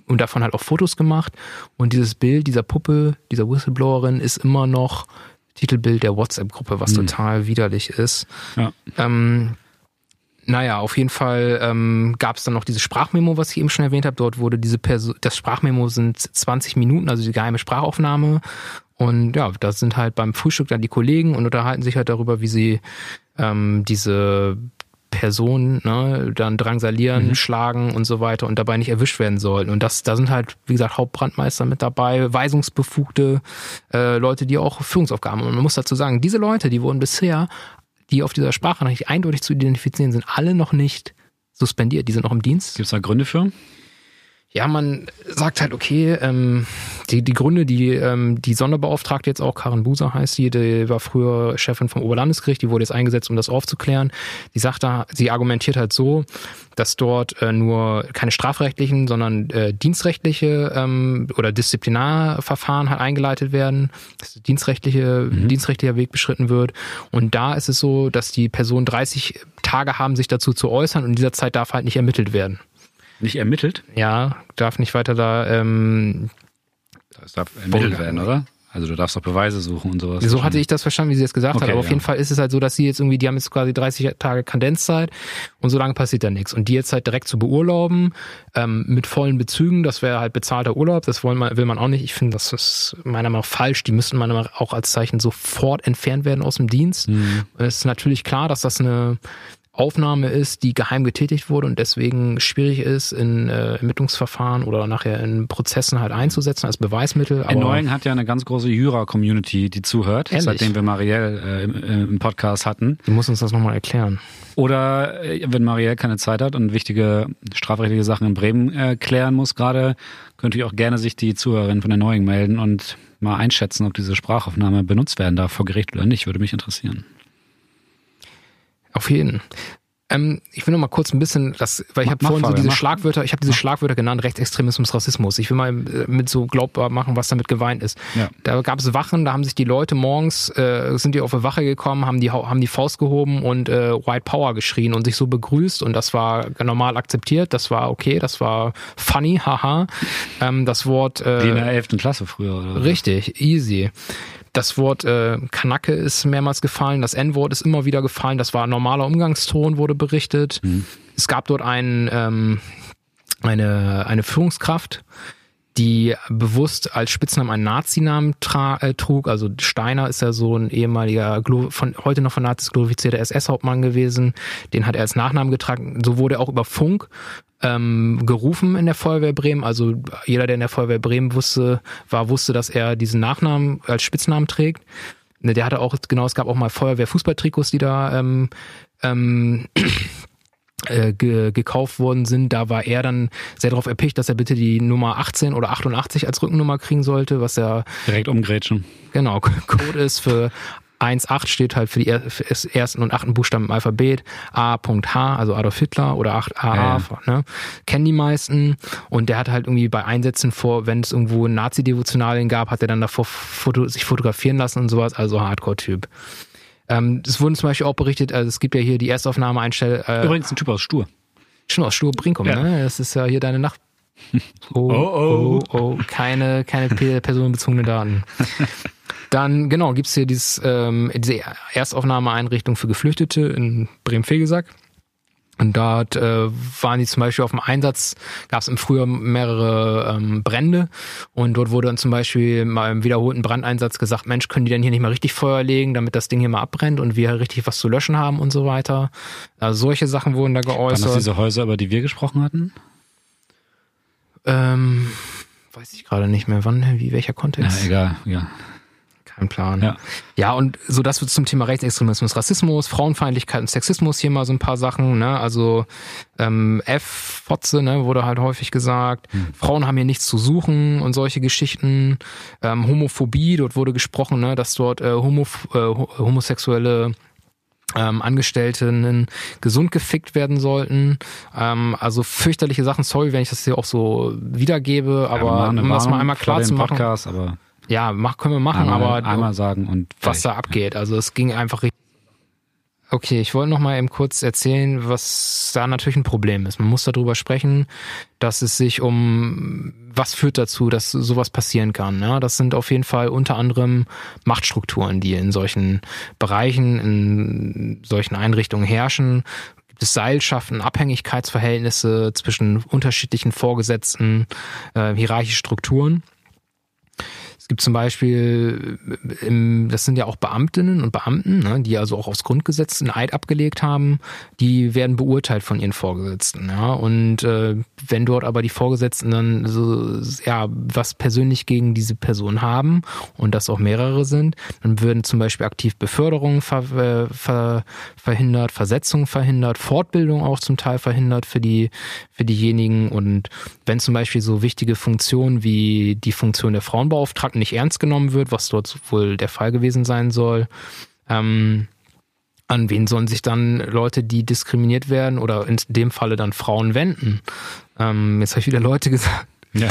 und davon halt auch Fotos gemacht und dieses Bild dieser Puppe, dieser Whistleblowerin ist immer noch Titelbild der WhatsApp-Gruppe, was mhm. total widerlich ist. Ja. Ähm, naja, auf jeden Fall ähm, gab es dann noch diese Sprachmemo, was ich eben schon erwähnt habe. Dort wurde diese Person, das Sprachmemo sind 20 Minuten, also die geheime Sprachaufnahme. Und ja, da sind halt beim Frühstück dann die Kollegen und unterhalten sich halt darüber, wie sie ähm, diese Person ne, dann drangsalieren, mhm. schlagen und so weiter und dabei nicht erwischt werden sollten. Und das, da sind halt, wie gesagt, Hauptbrandmeister mit dabei, weisungsbefugte äh, Leute, die auch Führungsaufgaben haben. Und man muss dazu sagen, diese Leute, die wurden bisher, die auf dieser Sprache nicht eindeutig zu identifizieren sind, alle noch nicht suspendiert. Die sind noch im Dienst. Gibt es da Gründe für? Ja, man sagt halt, okay, ähm, die, die Gründe, die ähm, die Sonderbeauftragte jetzt auch, Karin Buser heißt sie, die war früher Chefin vom Oberlandesgericht, die wurde jetzt eingesetzt, um das aufzuklären. Die sagt da, sie argumentiert halt so, dass dort äh, nur keine strafrechtlichen, sondern äh, dienstrechtliche ähm, oder Disziplinarverfahren halt eingeleitet werden, dass dienstrechtliche, mhm. dienstrechtlicher Weg beschritten wird. Und da ist es so, dass die Personen 30 Tage haben, sich dazu zu äußern und in dieser Zeit darf halt nicht ermittelt werden. Nicht ermittelt? Ja, darf nicht weiter da. Ähm, das darf ermittelt werden, oder? Also du darfst doch Beweise suchen und sowas. So hatte ich das verstanden, wie sie es gesagt okay, hat. Aber auf jeden Fall ist es halt so, dass sie jetzt irgendwie, die haben jetzt quasi 30 Tage Kadenzzeit und so lange passiert da nichts. Und die jetzt halt direkt zu beurlauben, ähm, mit vollen Bezügen, das wäre halt bezahlter Urlaub, das wollen man, will man auch nicht. Ich finde, das ist meiner Meinung nach falsch. Die müssten meiner Meinung nach auch als Zeichen sofort entfernt werden aus dem Dienst. Mhm. Und es ist natürlich klar, dass das eine Aufnahme ist, die geheim getätigt wurde und deswegen schwierig ist, in äh, Ermittlungsverfahren oder nachher in Prozessen halt einzusetzen als Beweismittel. Aber Erneuing hat ja eine ganz große Jura-Community, die zuhört, Ehrlich? seitdem wir Marielle äh, im, im, Podcast hatten. Die muss uns das nochmal erklären. Oder äh, wenn Marielle keine Zeit hat und wichtige strafrechtliche Sachen in Bremen äh, klären muss gerade, könnte ich auch gerne sich die Zuhörerin von Erneuing melden und mal einschätzen, ob diese Sprachaufnahme benutzt werden darf vor Gericht oder nicht, würde mich interessieren. Auf jeden. Ähm, ich will noch mal kurz ein bisschen, das, weil ich habe vorhin so diese mach. Schlagwörter, ich habe diese. Schlagwörter genannt, Rechtsextremismus, Rassismus. Ich will mal äh, mit so glaubbar machen, was damit geweint ist. Ja. Da gab es Wachen, da haben sich die Leute morgens, äh, sind die auf eine Wache gekommen, haben die, haben die Faust gehoben und äh, White Power geschrien und sich so begrüßt und das war normal akzeptiert, das war okay, das war funny, haha. Ähm, das Wort... Äh, Wie in der 11. Klasse früher, oder? Richtig, easy. Das Wort äh, Kanacke ist mehrmals gefallen, das N-Wort ist immer wieder gefallen, das war normaler Umgangston, wurde berichtet. Mhm. Es gab dort einen, ähm, eine, eine Führungskraft, die bewusst als Spitznamen einen Nazinamen äh, trug. Also Steiner ist ja so ein ehemaliger, von heute noch von Nazis glorifizierter SS-Hauptmann gewesen. Den hat er als Nachnamen getragen. So wurde er auch über Funk ähm, gerufen in der Feuerwehr Bremen. Also jeder, der in der Feuerwehr Bremen wusste, war, wusste, dass er diesen Nachnamen als Spitznamen trägt. Ne, der hatte auch, genau, es gab auch mal Feuerwehr-Fußballtrikots, die da ähm, ähm, äh, ge gekauft worden sind, da war er dann sehr darauf erpicht, dass er bitte die Nummer 18 oder 88 als Rückennummer kriegen sollte, was er direkt umgrätschen. Genau, Code ist für 1.8 steht halt für die ersten und achten Buchstaben im Alphabet. A.H, also Adolf Hitler oder 8AA, ja, ja. ne? Kennen die meisten. Und der hat halt irgendwie bei Einsätzen vor, wenn es irgendwo Nazi-Devotionalien gab, hat er dann davor foto sich fotografieren lassen und sowas, also Hardcore-Typ. Ähm, es wurden zum Beispiel auch berichtet, also es gibt ja hier die Erstaufnahme einstell. Äh, Übrigens ein Typ aus Stur. Schon aus Stur Brinkum, ja. ne? Das ist ja hier deine Nacht. Oh, oh, oh, oh, keine, keine personenbezogene Daten. Dann, genau, gibt's hier dieses, ähm, diese Erstaufnahmeeinrichtung für Geflüchtete in Bremen-Fegesack. Und dort äh, waren die zum Beispiel auf dem Einsatz, gab es im Frühjahr mehrere ähm, Brände und dort wurde dann zum Beispiel mal im wiederholten Brandeinsatz gesagt, Mensch, können die denn hier nicht mal richtig Feuer legen, damit das Ding hier mal abbrennt und wir richtig was zu löschen haben und so weiter. Also solche Sachen wurden da geäußert. Waren das diese Häuser, über die wir gesprochen hatten? Ähm, weiß ich gerade nicht mehr, wann, wie, welcher Kontext. Ja, egal, ja. Kein Plan. Ja. ja, und so das wird zum Thema Rechtsextremismus, Rassismus, Frauenfeindlichkeit und Sexismus hier mal so ein paar Sachen. Ne? Also ähm, F-Fotze ne, wurde halt häufig gesagt. Hm. Frauen haben hier nichts zu suchen und solche Geschichten. Ähm, Homophobie, dort wurde gesprochen, ne, dass dort äh, homo, äh, homosexuelle ähm, Angestellten gesund gefickt werden sollten. Ähm, also fürchterliche Sachen. Sorry, wenn ich das hier auch so wiedergebe, aber um das mal einmal klar zu machen. Podcast, aber ja, mach, können wir machen, einmal, aber einmal sagen und was da abgeht. Also es ging einfach richtig. Okay, ich wollte noch mal eben kurz erzählen, was da natürlich ein Problem ist. Man muss darüber sprechen, dass es sich um was führt dazu, dass sowas passieren kann. Ja, das sind auf jeden Fall unter anderem Machtstrukturen, die in solchen Bereichen, in solchen Einrichtungen herrschen. Gibt es Seilschaften, Abhängigkeitsverhältnisse zwischen unterschiedlichen Vorgesetzten, äh, hierarchische Strukturen. Es gibt zum Beispiel, äh, im, das sind ja auch Beamtinnen und Beamten, ne, die also auch aufs Grundgesetz einen Eid abgelegt haben, die werden beurteilt von ihren Vorgesetzten. Ja, und äh, wenn dort aber die Vorgesetzten dann so, ja, was persönlich gegen diese Person haben und das auch mehrere sind, dann würden zum Beispiel aktiv Beförderungen ver, äh, ver, verhindert, Versetzungen verhindert, Fortbildung auch zum Teil verhindert für die, für diejenigen und wenn zum Beispiel so wichtige Funktionen wie die Funktion der Frauenbeauftragten nicht ernst genommen wird, was dort wohl der Fall gewesen sein soll. Ähm, an wen sollen sich dann Leute, die diskriminiert werden oder in dem Falle dann Frauen wenden? Ähm, jetzt habe ich wieder Leute gesagt. Ja,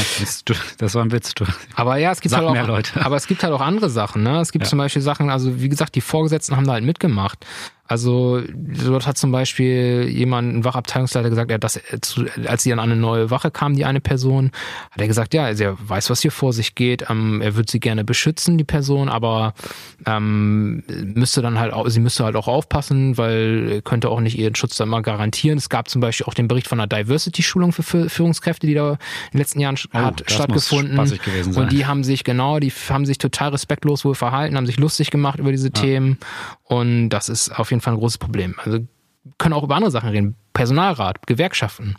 das, war ein Witz. Du. Aber ja, es gibt Sag halt auch, aber es gibt halt auch andere Sachen. Ne? Es gibt Ja. zum Beispiel Sachen, also wie gesagt, die Vorgesetzten haben da halt mitgemacht. Also dort hat zum Beispiel jemand, ein Wachabteilungsleiter gesagt, er hat das, äh, als sie an eine neue Wache kam, die eine Person, hat er gesagt, ja, er weiß, was hier vor sich geht, ähm, er würde sie gerne beschützen, die Person, aber ähm, müsste dann halt auch, sie müsste halt auch aufpassen, weil er könnte auch nicht ihren Schutz dann mal garantieren. Es gab zum Beispiel auch den Bericht von einer Diversity-Schulung für Fü- Führungskräfte, die da in den letzten Jahren Oh, hat stattgefunden. Und die haben sich genau, die haben sich total respektlos wohl verhalten, haben sich lustig gemacht über diese Themen. Und das ist auf jeden Fall ein großes Problem. Also können auch über andere Sachen reden. Personalrat, Gewerkschaften.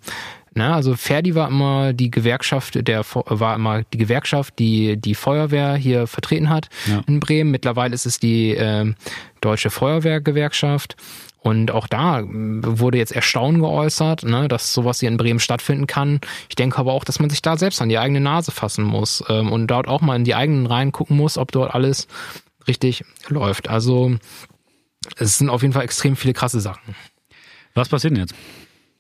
Ne, also Ferdi war immer die Gewerkschaft, der war immer die Gewerkschaft, die die Feuerwehr hier vertreten hat Ja. in Bremen. Mittlerweile ist es die ähm, Deutsche Feuerwehrgewerkschaft. Und auch da ähm, wurde jetzt Erstaunen geäußert, ne, dass sowas hier in Bremen stattfinden kann. Ich denke aber auch, dass man sich da selbst an die eigene Nase fassen muss ähm, und dort auch mal in die eigenen Reihen gucken muss, ob dort alles richtig läuft. Also es sind auf jeden Fall extrem viele krasse Sachen. Was passiert denn jetzt?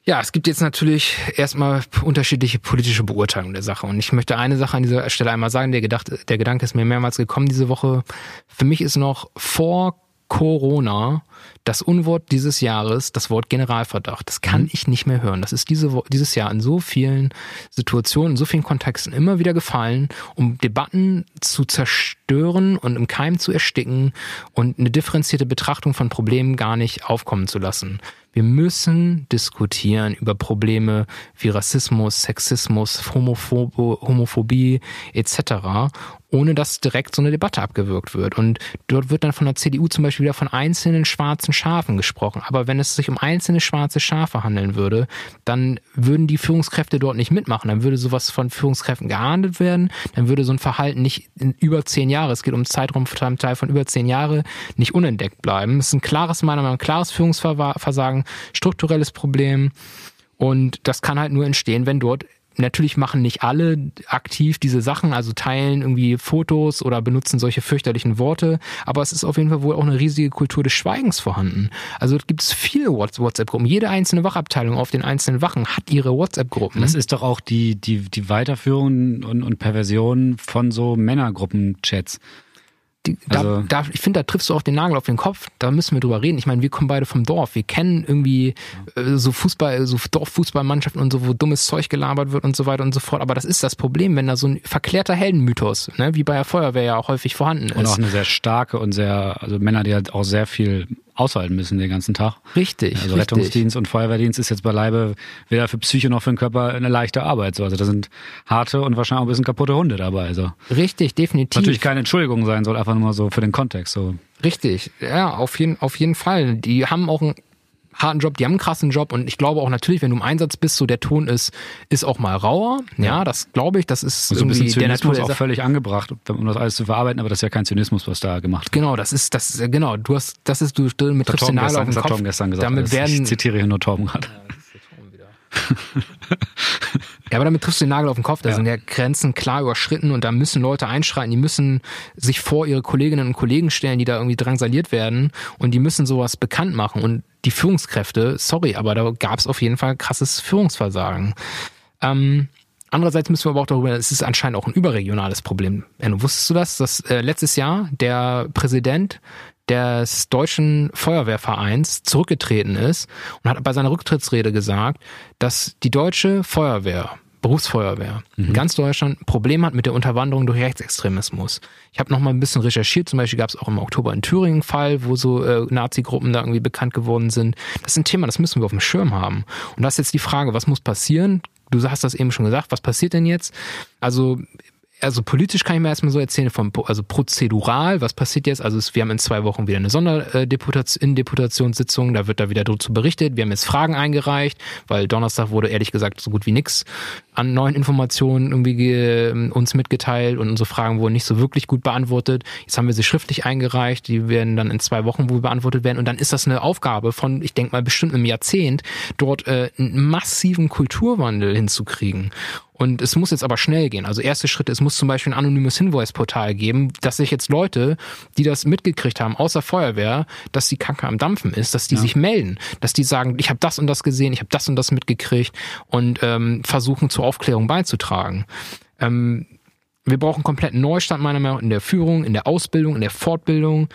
Ja, es gibt jetzt natürlich erstmal unterschiedliche politische Beurteilungen der Sache. Und ich möchte eine Sache an dieser Stelle einmal sagen. Der, Gedacht, der Gedanke ist mir mehrmals gekommen diese Woche. Für mich ist noch vor Corona das Unwort dieses Jahres das Wort Generalverdacht. Das kann ich nicht mehr hören. Das ist diese, dieses Jahr in so vielen Situationen, in so vielen Kontexten immer wieder gefallen, um Debatten zu zerstören und im Keim zu ersticken und eine differenzierte Betrachtung von Problemen gar nicht aufkommen zu lassen. Wir müssen diskutieren über Probleme wie Rassismus, Sexismus, Homophobo, Homophobie etc., ohne dass direkt so eine Debatte abgewürgt wird. Und dort wird dann von der CDU zum Beispiel wieder von einzelnen schwarzen Schafen gesprochen. Aber wenn es sich um einzelne schwarze Schafe handeln würde, dann würden die Führungskräfte dort nicht mitmachen. Dann würde sowas von Führungskräften geahndet werden. Dann würde so ein Verhalten nicht in über zehn Jahre, es geht um einen Zeitraum von Teil von über zehn Jahre, nicht unentdeckt bleiben. Es ist ein klares, meiner Meinung nach, ein klares Führungsversagen, strukturelles Problem. Und das kann halt nur entstehen, wenn dort Natürlich machen nicht alle aktiv diese Sachen, also teilen irgendwie Fotos oder benutzen solche fürchterlichen Worte, aber es ist auf jeden Fall wohl auch eine riesige Kultur des Schweigens vorhanden. Also gibt es viele Whats- WhatsApp-Gruppen. Jede einzelne Wachabteilung auf den einzelnen Wachen hat ihre WhatsApp-Gruppen. Das ist doch auch die, die, die Weiterführung und, und Perversion von so Männergruppen-Chats. Die, da, Also- da, ich finde, da triffst du auch den Nagel auf den Kopf. Da müssen wir drüber reden. Ich meine, wir kommen beide vom Dorf. Wir kennen irgendwie äh, so Fußball, so Dorffußballmannschaften und so, wo dummes Zeug gelabert wird und so weiter und so fort. Aber das ist das Problem, wenn da so ein verklärter Heldenmythos, ne, wie bei der Feuerwehr ja auch häufig vorhanden Und auch ist. eine sehr starke und sehr, also Männer, die halt auch sehr viel aushalten müssen den ganzen Tag. Richtig. Also richtig. Rettungsdienst und Feuerwehrdienst ist jetzt beileibe weder für Psyche noch für den Körper eine leichte Arbeit. So. Also da sind harte und wahrscheinlich auch ein bisschen kaputte Hunde dabei. Also Richtig, definitiv. natürlich keine Entschuldigung sein soll, einfach nur so für den Kontext. So. Richtig, ja, auf jeden, auf jeden Fall. Die haben auch einen harten Job, die haben einen krassen Job und ich glaube auch natürlich, wenn du im Einsatz bist, so der Ton ist, ist auch mal rauer. Ja, das glaube ich, das ist Und so ein irgendwie bisschen der Natur Zynismus der auch völlig angebracht, um das alles zu verarbeiten, aber das ist ja kein Zynismus, was da gemacht wird. Genau, das ist, das, ist- genau, du hast, das ist, du, du mit triffst den Nagel auf den Kopf. Gestern gesagt. damit werden, ich zitiere hier nur Torben gerade. Ja, aber damit triffst du den Nagel auf den Kopf. Da Ja. sind ja Grenzen klar überschritten und da müssen Leute einschreiten. Die müssen sich vor ihre Kolleginnen und Kollegen stellen, die da irgendwie drangsaliert werden und die müssen sowas bekannt machen. Und die Führungskräfte, sorry, aber da gab es auf jeden Fall krasses Führungsversagen. Ähm, andererseits müssen wir aber auch darüber, es ist anscheinend auch ein überregionales Problem. Enno, wusstest du das, dass äh, letztes Jahr der Präsident des deutschen Feuerwehrvereins zurückgetreten ist und hat bei seiner Rücktrittsrede gesagt, dass die deutsche Feuerwehr Berufsfeuerwehr mhm. in ganz Deutschland ein Problem hat mit der Unterwanderung durch Rechtsextremismus. Ich habe noch mal ein bisschen recherchiert, zum Beispiel gab es auch im Oktober in Thüringen einen Fall, wo so äh, Nazi-Gruppen da irgendwie bekannt geworden sind. Das ist ein Thema, das müssen wir auf dem Schirm haben. Und das ist jetzt die Frage, was muss passieren? Du hast das eben schon gesagt, was passiert denn jetzt? Also also politisch kann ich mir erstmal so erzählen, vom, also prozedural, was passiert jetzt? Also es, wir haben in zwei Wochen wieder eine Sonderdeputationssitzung, da wird da wieder dazu berichtet. Wir haben jetzt Fragen eingereicht, weil Donnerstag wurde ehrlich gesagt so gut wie nix an neuen Informationen irgendwie uns mitgeteilt und unsere Fragen wurden nicht so wirklich gut beantwortet. Jetzt haben wir sie schriftlich eingereicht, die werden dann in zwei Wochen wohl beantwortet werden und dann ist das eine Aufgabe von, ich denke mal, bestimmt einem Jahrzehnt, dort äh, einen massiven Kulturwandel hinzukriegen. Und es muss jetzt aber schnell gehen. Also erste Schritte, es muss zum Beispiel ein anonymes Hinweis-Portal geben, dass sich jetzt Leute, die das mitgekriegt haben, außer Feuerwehr, dass die Kacke am Dampfen ist, dass die ja. sich melden, dass die sagen, ich habe das und das gesehen, ich habe das und das mitgekriegt und ähm, versuchen zur Aufklärung beizutragen. Ähm, wir brauchen kompletten Neustart meiner Meinung nach in der Führung, in der Ausbildung, in der Fortbildung.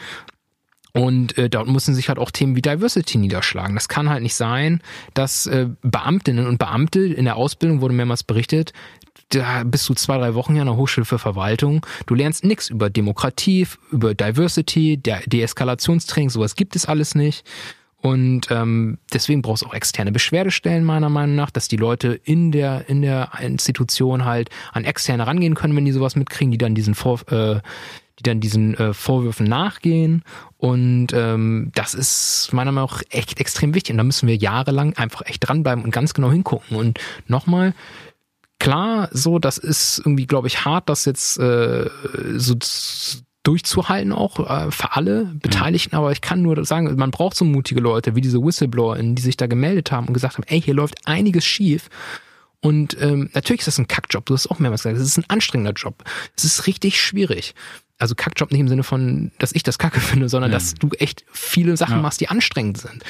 Und äh, dort müssen sich halt auch Themen wie Diversity niederschlagen. Das kann halt nicht sein, dass äh, Beamtinnen und Beamte in der Ausbildung, wurde mehrmals berichtet, da bist du zwei, drei Wochen ja an der Hochschule für Verwaltung. Du lernst nichts über Demokratie, über Diversity, der Deeskalationstraining, sowas gibt es alles nicht. Und ähm, deswegen brauchst du auch externe Beschwerdestellen, meiner Meinung nach, dass die Leute in der, in der Institution halt an externe rangehen können, wenn die sowas mitkriegen, die dann diesen Vor äh, die dann diesen äh, Vorwürfen nachgehen. Und ähm, das ist meiner Meinung nach echt extrem wichtig. Und da müssen wir jahrelang einfach echt dranbleiben und ganz genau hingucken. Und nochmal, klar, so, das ist irgendwie, glaube ich, hart, das jetzt äh, so durchzuhalten auch äh, für alle Beteiligten, aber ich kann nur sagen, man braucht so mutige Leute wie diese Whistleblower, die sich da gemeldet haben und gesagt haben, ey, hier läuft einiges schief und ähm, natürlich ist das ein Kackjob, du hast auch mehrmals gesagt, es ist ein anstrengender Job. Es ist richtig schwierig also Kackjob nicht im Sinne von, dass ich das Kacke finde, sondern ja. dass du echt viele Sachen ja. machst, die anstrengend sind.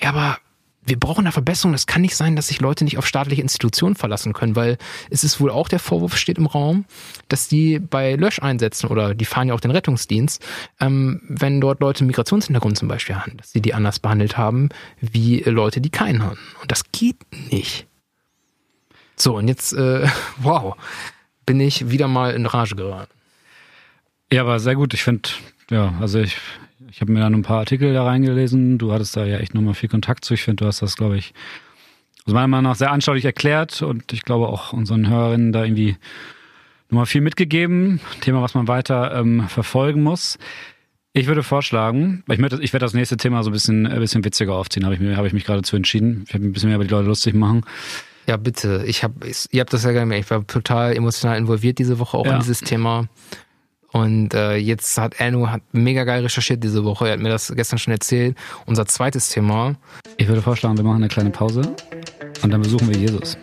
Aber wir brauchen eine Verbesserung. Das kann nicht sein, dass sich Leute nicht auf staatliche Institutionen verlassen können, weil es ist wohl auch der Vorwurf steht im Raum, dass die bei Löscheinsätzen oder die fahren ja auch den Rettungsdienst, ähm, wenn dort Leute Migrationshintergrund zum Beispiel haben, dass sie die anders behandelt haben wie Leute, die keinen haben. Und das geht nicht. So, und jetzt, äh, wow, bin ich wieder mal in Rage geraten. Ja, aber sehr gut. Ich finde, ja, also ich, ich habe mir dann ein paar Artikel da reingelesen. Du hattest da ja echt nochmal viel Kontakt zu. Ich finde, du hast das, glaube ich, also meiner Meinung nach sehr anschaulich erklärt und ich glaube auch unseren Hörerinnen da irgendwie nochmal viel mitgegeben. Thema, was man weiter ähm, verfolgen muss. Ich würde vorschlagen, ich, möchte, ich werde das nächste Thema so ein bisschen, ein bisschen witziger aufziehen, habe ich, mir, hab ich mich gerade zu entschieden. Ich habe ein bisschen mehr über die Leute lustig machen. Ja, bitte. Ich habe, ihr habt das ja gemerkt, ich war total emotional involviert diese Woche auch ja. in dieses Thema. Und äh, jetzt hat Anu hat mega geil recherchiert diese Woche. Er hat mir das gestern schon erzählt. Unser zweites Thema. Ich würde vorschlagen, wir machen eine kleine Pause und dann besuchen wir Jesus.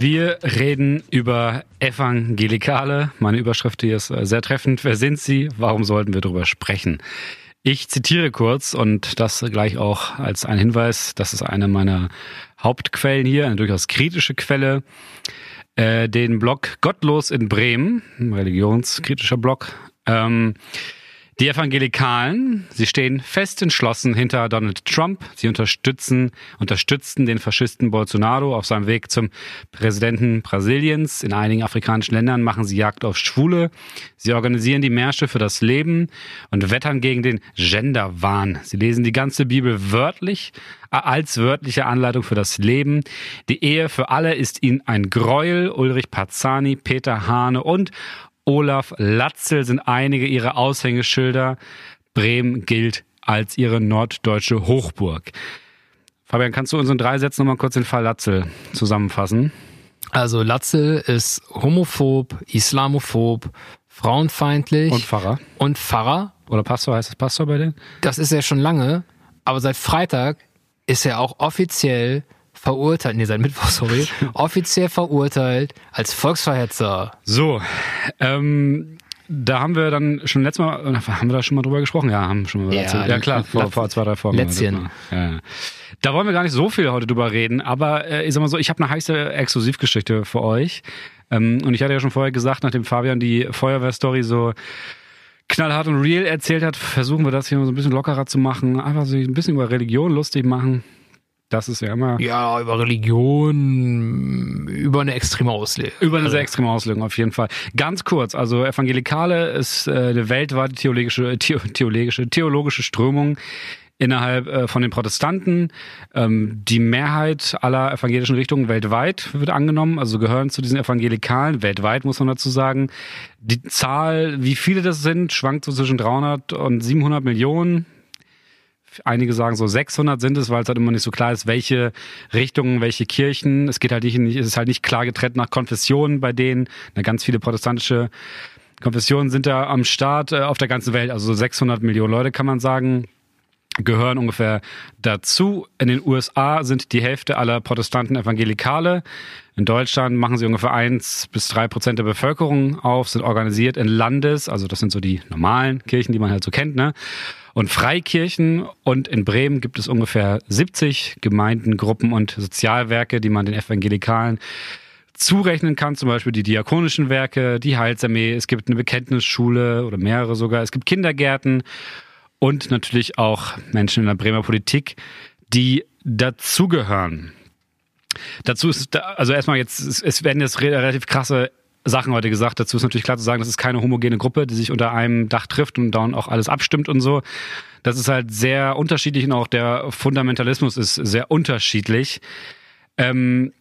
Wir reden über Evangelikale. Meine Überschrift hier ist äh, sehr treffend. Wer sind sie? Warum sollten wir darüber sprechen? Ich zitiere kurz und das gleich auch als ein Hinweis. Das ist eine meiner Hauptquellen hier, eine durchaus kritische Quelle. Äh, den Blog Gottlos in Bremen, religionskritischer Blog. Ähm, die Evangelikalen, sie stehen fest entschlossen hinter Donald Trump. Sie unterstützen, unterstützten den Faschisten Bolsonaro auf seinem Weg zum Präsidenten Brasiliens. In einigen afrikanischen Ländern machen sie Jagd auf Schwule. Sie organisieren die Märsche für das Leben und wettern gegen den Genderwahn. Sie lesen die ganze Bibel wörtlich als wörtliche Anleitung für das Leben. Die Ehe für alle ist ihnen ein Gräuel. Ulrich Pazzani, Peter Hane und Olaf Latzel sind einige ihrer Aushängeschilder. Bremen gilt als ihre norddeutsche Hochburg. Fabian, kannst du uns in drei Sätzen nochmal kurz den Fall Latzel zusammenfassen? Also Latzel ist homophob, islamophob, frauenfeindlich. Und Pfarrer. Und Pfarrer. Oder Pastor, heißt es Pastor bei denen? Das ist er schon lange. Aber seit Freitag ist er auch offiziell verurteilt, nee, seit Mittwoch, sorry, offiziell verurteilt als Volksverhetzer. So, ähm, da haben wir dann schon letztes Mal, haben wir da schon mal drüber gesprochen? Ja, haben schon mal Ja, erzählt. Ja, klar, vor, vor zwei, drei Folgen. Lätzchen. Ja, ja. Da wollen wir gar nicht so viel heute drüber reden, aber äh, ich sag mal so, ich habe eine heiße Exklusivgeschichte für euch. Ähm, und ich hatte ja schon vorher gesagt, nachdem Fabian die Feuerwehrstory so knallhart und real erzählt hat, versuchen wir das hier so ein bisschen lockerer zu machen, einfach so ein bisschen über Religion lustig machen. Das ist ja immer Ja, über Religion, über eine extreme Auslegung. über eine sehr extreme Auslegung auf jeden Fall. Ganz kurz, also Evangelikale ist äh, eine weltweite theologische, theo, theologische, theologische Strömung innerhalb äh, von den Protestanten. Ähm, die Mehrheit aller evangelischen Richtungen weltweit wird angenommen, also gehören zu diesen Evangelikalen. Weltweit muss man dazu sagen. Die Zahl, wie viele das sind, schwankt so zwischen 300 und 700 Millionen. Einige sagen so 600 sind es, weil es halt immer nicht so klar ist, welche Richtungen, welche Kirchen. Es geht halt nicht, es ist halt nicht klar getrennt nach Konfessionen bei denen. Na, ganz viele protestantische Konfessionen sind da am Start äh, auf der ganzen Welt. Also so 600 Millionen Leute kann man sagen gehören ungefähr dazu. In den USA sind die Hälfte aller Protestanten Evangelikale. In Deutschland machen sie ungefähr eins bis drei Prozent der Bevölkerung auf, sind organisiert in Landes, also das sind so die normalen Kirchen, die man halt so kennt, ne? Und Freikirchen. Und in Bremen gibt es ungefähr 70 Gemeinden, Gruppen und Sozialwerke, die man den Evangelikalen zurechnen kann, zum Beispiel die diakonischen Werke, die Heilsarmee, es gibt eine Bekenntnisschule oder mehrere sogar, es gibt Kindergärten und natürlich auch Menschen in der Bremer Politik, die dazugehören. Dazu ist, da- also erstmal jetzt, es- werden jetzt re- relativ krasse Sachen heute gesagt. Dazu ist natürlich klar zu sagen, das ist keine homogene Gruppe, die sich unter einem Dach trifft und dann auch alles abstimmt und so. Das ist halt sehr unterschiedlich und auch der Fundamentalismus ist sehr unterschiedlich. Ähm,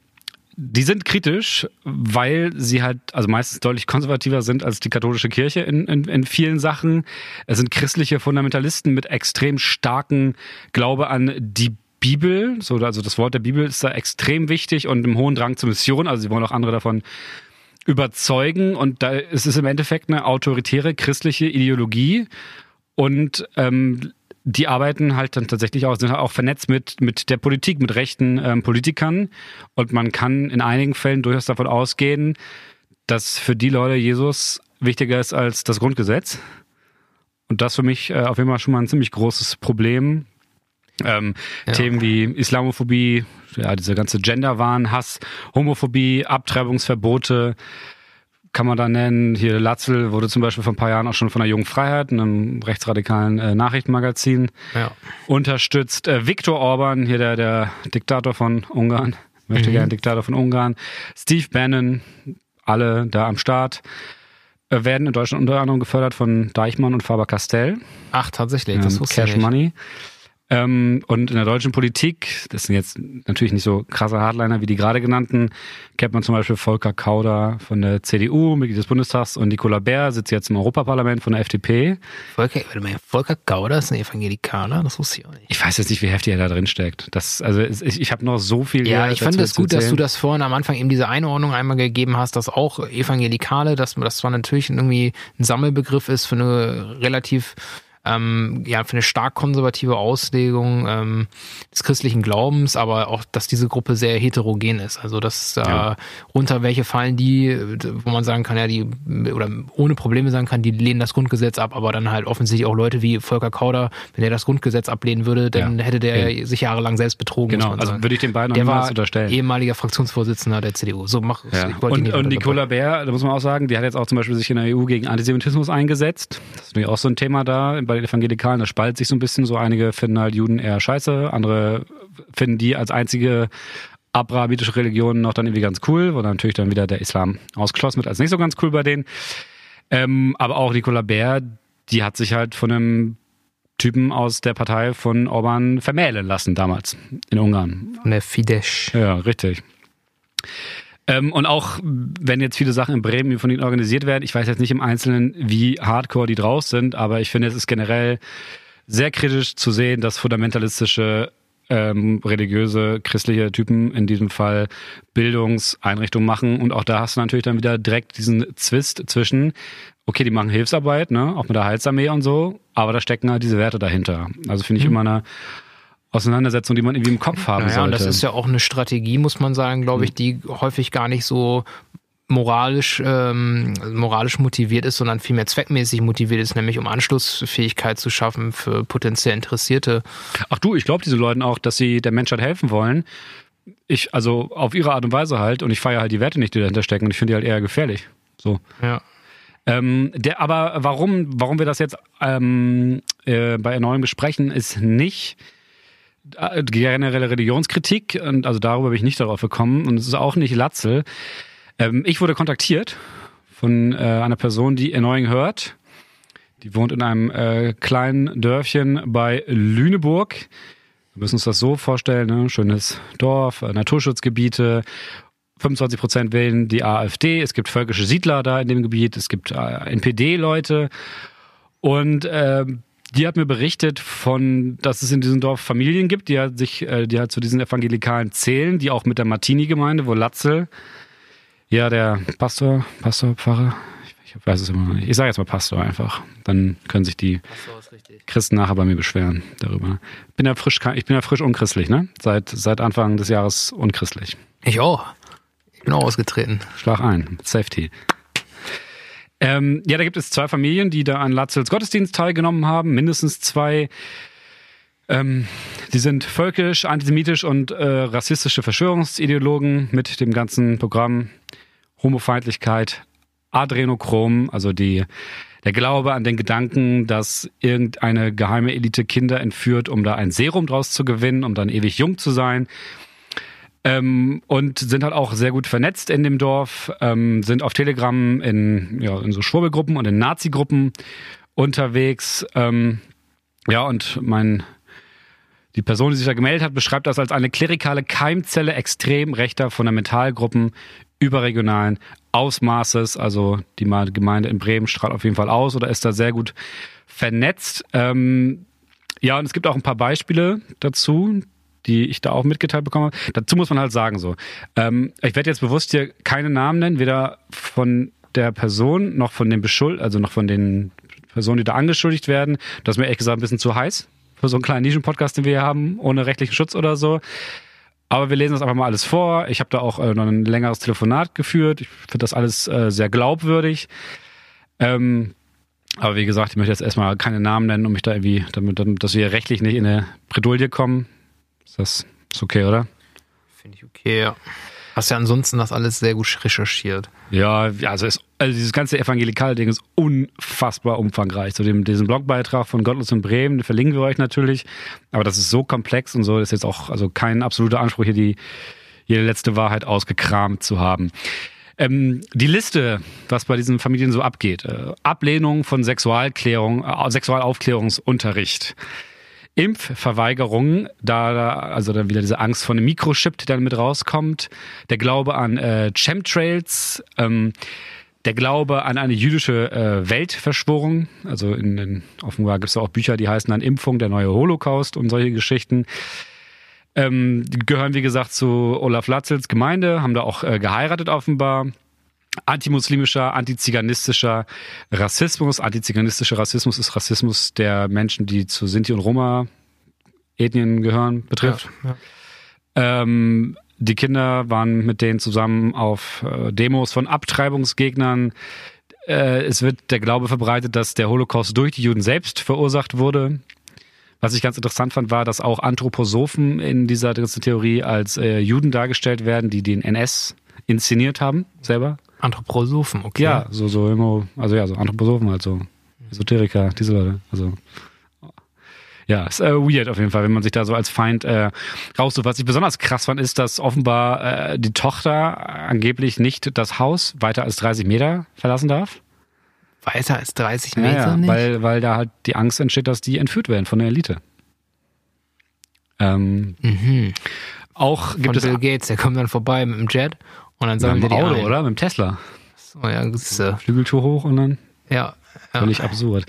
die sind kritisch, weil sie halt also meistens deutlich konservativer sind als die katholische Kirche in, in, in vielen Sachen. Es sind christliche Fundamentalisten mit extrem starken Glaube an die Bibel. So, also das Wort der Bibel ist da extrem wichtig und im hohen Drang zur Mission. Also sie wollen auch andere davon überzeugen. Und da ist es im Endeffekt eine autoritäre christliche Ideologie. Und ähm, die arbeiten halt dann tatsächlich auch, sind halt auch vernetzt mit, mit der Politik, mit rechten ähm, Politikern. Und man kann in einigen Fällen durchaus davon ausgehen, dass für die Leute Jesus wichtiger ist als das Grundgesetz. Und das für mich äh, auf jeden Fall schon mal ein ziemlich großes Problem. Ähm, Ja. Themen wie Islamophobie, ja, dieser ganze Genderwahn, Hass, Homophobie, Abtreibungsverbote, kann man da nennen. Hier Latzel wurde zum Beispiel vor ein paar Jahren auch schon von der Jungen Freiheit, einem rechtsradikalen äh, Nachrichtenmagazin, Ja. unterstützt. Äh, Viktor Orban, hier der, der Diktator von Ungarn, möchte gerne Diktator von Ungarn. Steve Bannon, alle da am Start. Äh, werden in Deutschland unter anderem gefördert von Deichmann und Faber-Castell. Ach, tatsächlich, das Ähm, wusste Cash ich nicht. Money. Ähm, und in der deutschen Politik, das sind jetzt natürlich nicht so krasse Hardliner wie die gerade genannten, kennt man zum Beispiel Volker Kauder von der CDU, Mitglied des Bundestags, und Nicola Bär sitzt jetzt im Europaparlament von der FDP. Volker, warte mal, Volker Gauder ist ein Evangelikaler, das wusste ich auch nicht. Ich weiß jetzt nicht, wie heftig er da drin steckt. Das, also ich, ich habe noch so viel. Ja, ich fand es zu gut, dass du das vorhin am Anfang eben diese Einordnung einmal gegeben hast, dass auch Evangelikale, dass das zwar natürlich irgendwie ein Sammelbegriff ist für eine relativ ähm, ja, für eine stark konservative Auslegung ähm, des christlichen Glaubens, aber auch, dass diese Gruppe sehr heterogen ist. Also, dass da Ja. runter welche fallen die, wo man sagen kann, ja, die, oder ohne Probleme sagen kann, die lehnen das Grundgesetz ab, aber dann halt offensichtlich auch Leute wie Volker Kauder, wenn er das Grundgesetz ablehnen würde, dann Ja. hätte der sich jahrelang selbst betrogen. Genau, also sagen. würde ich den beiden Der war unterstellen. ehemaliger Fraktionsvorsitzender der CDU. So mach Ja. ich Und, und Nicola Bär, da muss man auch sagen, die hat jetzt auch zum Beispiel sich in der EU gegen Antisemitismus eingesetzt. Das ist natürlich auch so ein Thema da bei den Evangelikalen. Da spaltet sich so ein bisschen so. Einige finden halt Juden eher scheiße, andere finden die als einzige abrahamitische Religion noch dann irgendwie ganz cool, wo dann natürlich dann wieder der Islam ausgeschlossen wird als nicht so ganz cool bei denen. Ähm, aber auch Nicola Bär, die hat sich halt von einem Typen aus der Partei von Orban vermählen lassen damals in Ungarn. Von der Fidesz. Ja, richtig. Ähm, und auch wenn jetzt viele Sachen in Bremen von ihnen organisiert werden, ich weiß jetzt nicht im Einzelnen, wie hardcore die draus sind, aber ich finde, es ist generell sehr kritisch zu sehen, dass fundamentalistische ähm, religiöse, christliche Typen in diesem Fall Bildungseinrichtungen machen. Und auch da hast du natürlich dann wieder direkt diesen Zwist zwischen, okay, die machen Hilfsarbeit, ne, auch mit der Heilsarmee und so, aber da stecken halt diese Werte dahinter. Also finde ich immer eine Auseinandersetzung, die man irgendwie im Kopf haben Naja, und sollte. das ist ja auch eine Strategie, muss man sagen, glaube Hm. ich, die häufig gar nicht so moralisch, ähm, moralisch motiviert ist, sondern vielmehr zweckmäßig motiviert ist, nämlich um Anschlussfähigkeit zu schaffen für potenziell Interessierte. Ach du, ich glaube diesen Leuten auch, dass sie der Menschheit helfen wollen. Ich, also auf ihre Art und Weise halt, und ich feiere halt die Werte nicht, die dahinter stecken, und ich finde die halt eher gefährlich. So. Ja. Ähm, der, aber warum, warum wir das jetzt ähm, äh, bei neuen besprechen, ist nicht generelle Religionskritik, und also darüber bin ich nicht darauf gekommen, und es ist auch nicht Latzel. Ähm, ich wurde kontaktiert von äh, einer Person, die Erneuing hört. Die wohnt in einem äh, kleinen Dörfchen bei Lüneburg. Wir müssen uns das so vorstellen, ne? schönes Dorf, äh, Naturschutzgebiete. 25 Prozent wählen die AfD. Es gibt völkische Siedler da in dem Gebiet. Es gibt äh, NPD-Leute. Und äh, die hat mir berichtet von, dass es in diesem Dorf Familien gibt, die halt sich, äh, die halt zu diesen Evangelikalen zählen, die auch mit der Martini-Gemeinde, wo Latzel ja, der Pastor, Pastor, Pfarrer, ich, ich weiß es immer noch nicht. Ich sage jetzt mal Pastor einfach. Dann können sich die Christen nachher bei mir beschweren darüber. Bin ja frisch, ich bin ja frisch unchristlich, ne? Seit, seit Anfang des Jahres unchristlich. Ich auch. Ich bin auch ausgetreten. Schlag ein. Safety. Ähm, ja, da gibt es zwei Familien, die da an Latzels Gottesdienst teilgenommen haben. Mindestens zwei. Ähm, die sind völkisch, antisemitisch und äh, rassistische Verschwörungsideologen mit dem ganzen Programm Homofeindlichkeit, Adrenochrom, also die, der Glaube an den Gedanken, dass irgendeine geheime Elite Kinder entführt, um da ein Serum draus zu gewinnen, um dann ewig jung zu sein. Ähm, und sind halt auch sehr gut vernetzt in dem Dorf, ähm, sind auf Telegram in, ja, in so Schwurbelgruppen und in Nazi-Gruppen unterwegs. Ähm, ja, und mein die Person, die sich da gemeldet hat, beschreibt das als eine klerikale Keimzelle extrem rechter Fundamentalgruppen überregionalen Ausmaßes. Also die Gemeinde in Bremen strahlt auf jeden Fall aus oder ist da sehr gut vernetzt. Ähm, ja, und es gibt auch ein paar Beispiele dazu, die ich da auch mitgeteilt bekommen habe. Dazu muss man halt sagen so. Ähm, ich werde jetzt bewusst hier keine Namen nennen, weder von der Person noch von den Beschuld, also noch von den Personen, die da angeschuldigt werden. Das ist mir ehrlich gesagt ein bisschen zu heiß für so einen kleinen Nischen-Podcast, den wir hier haben, ohne rechtlichen Schutz oder so. Aber wir lesen das einfach mal alles vor. Ich habe da auch äh, noch ein längeres Telefonat geführt. Ich finde das alles äh, sehr glaubwürdig. Ähm, aber wie gesagt, ich möchte jetzt erstmal keine Namen nennen, um mich da irgendwie, damit, damit dass wir rechtlich nicht in eine Bredouille kommen. Das ist okay, oder? Finde ich okay, ja. Hast ja ansonsten das alles sehr gut recherchiert. Ja, also, ist, also dieses ganze evangelikale Ding ist unfassbar umfangreich. Zu dem, diesen Blogbeitrag von Gottlos in Bremen, den verlinken wir euch natürlich. Aber das ist so komplex und so, das ist jetzt auch also kein absoluter Anspruch, hier die jede letzte Wahrheit ausgekramt zu haben. Ähm, die Liste, was bei diesen Familien so abgeht. Äh, Ablehnung von Sexualklärung, äh, Sexualaufklärungsunterricht. Impfverweigerung, da also dann wieder diese Angst vor einem Mikrochip, der dann mit rauskommt, der Glaube an äh, Chemtrails, ähm, der Glaube an eine jüdische äh, Weltverschwörung, also in, in offenbar gibt es auch Bücher, die heißen dann Impfung, der neue Holocaust und solche Geschichten. Ähm, gehören, wie gesagt, zu Olaf Latzels Gemeinde, haben da auch äh, geheiratet offenbar antimuslimischer, antiziganistischer Rassismus. Antiziganistischer Rassismus ist Rassismus der Menschen, die zu Sinti und Roma Ethnien gehören, betrifft. Ja, ja. Ähm, die Kinder waren mit denen zusammen auf äh, Demos von Abtreibungsgegnern. Äh, es wird der Glaube verbreitet, dass der Holocaust durch die Juden selbst verursacht wurde. Was ich ganz interessant fand, war, dass auch Anthroposophen in dieser Theorie als äh, Juden dargestellt werden, die den NS inszeniert haben, selber. Anthroposophen, okay. Ja, so, so immer, also ja, so Anthroposophen halt so. Esoteriker, diese Leute. Also ja, ist äh, weird auf jeden Fall, wenn man sich da so als Feind äh, raussucht. Was ich besonders krass fand, ist, dass offenbar äh, die Tochter angeblich nicht das Haus weiter als 30 Meter verlassen darf. Weiter als 30 Meter ja, ja, nicht? Weil, weil da halt die Angst entsteht, dass die entführt werden von der Elite. Ähm, mhm. Auch gibt von es Bill Gates, der kommt dann vorbei mit dem Jet und dann sagen mit wir die Auto, ein. oder? Mit dem Tesla. So, ja, das ist, äh, Flügeltour hoch und dann ja, ja. völlig absurd.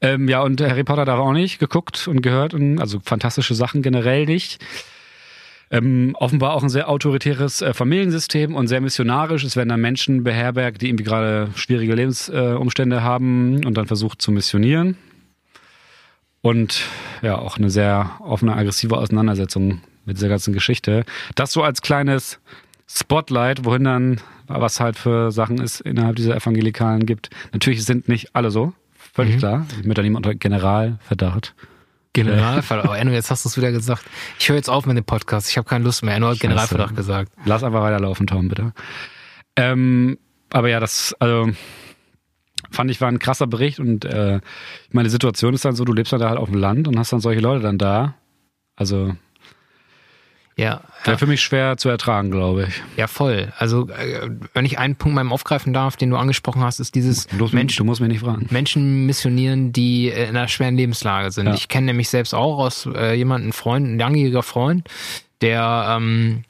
Ähm, ja, und Harry Potter darf auch nicht geguckt und gehört und also fantastische Sachen generell nicht. Ähm, offenbar auch ein sehr autoritäres äh, Familiensystem und sehr missionarisch. Es werden dann Menschen beherbergt, die irgendwie gerade schwierige Lebensumstände äh, haben und dann versucht zu missionieren. Und ja, auch eine sehr offene, aggressive Auseinandersetzung mit dieser ganzen Geschichte. Das so als kleines Spotlight, wohin dann, was halt für Sachen es innerhalb dieser Evangelikalen gibt. Natürlich sind nicht alle so, völlig mhm. klar. Ich bin da niemand unter Generalverdacht. Generalverdacht. Oh, Enno, jetzt hast du es wieder gesagt. Ich höre jetzt auf mit dem Podcast. Ich habe keine Lust mehr. Enno hat Generalverdacht gesagt. Lass einfach weiterlaufen, Tom, bitte. Ähm, aber ja, das, also fand ich, war ein krasser Bericht und äh, meine Situation ist dann so, du lebst dann da halt auf dem Land und hast dann solche Leute dann da. Also ja. Wäre für mich schwer zu ertragen, glaube ich. Ja, voll. Also, äh, wenn ich einen Punkt mal aufgreifen darf, den du angesprochen hast, ist dieses du musst, Menschen, du musst mich nicht fragen. Menschen missionieren, die in einer schweren Lebenslage sind. Ja. Ich kenne nämlich selbst auch aus äh, jemanden, Freund, ein langjähriger Freund, der ähm,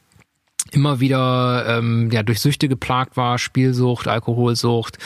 immer wieder ähm, ja, durch Süchte geplagt war, Spielsucht, Alkoholsucht,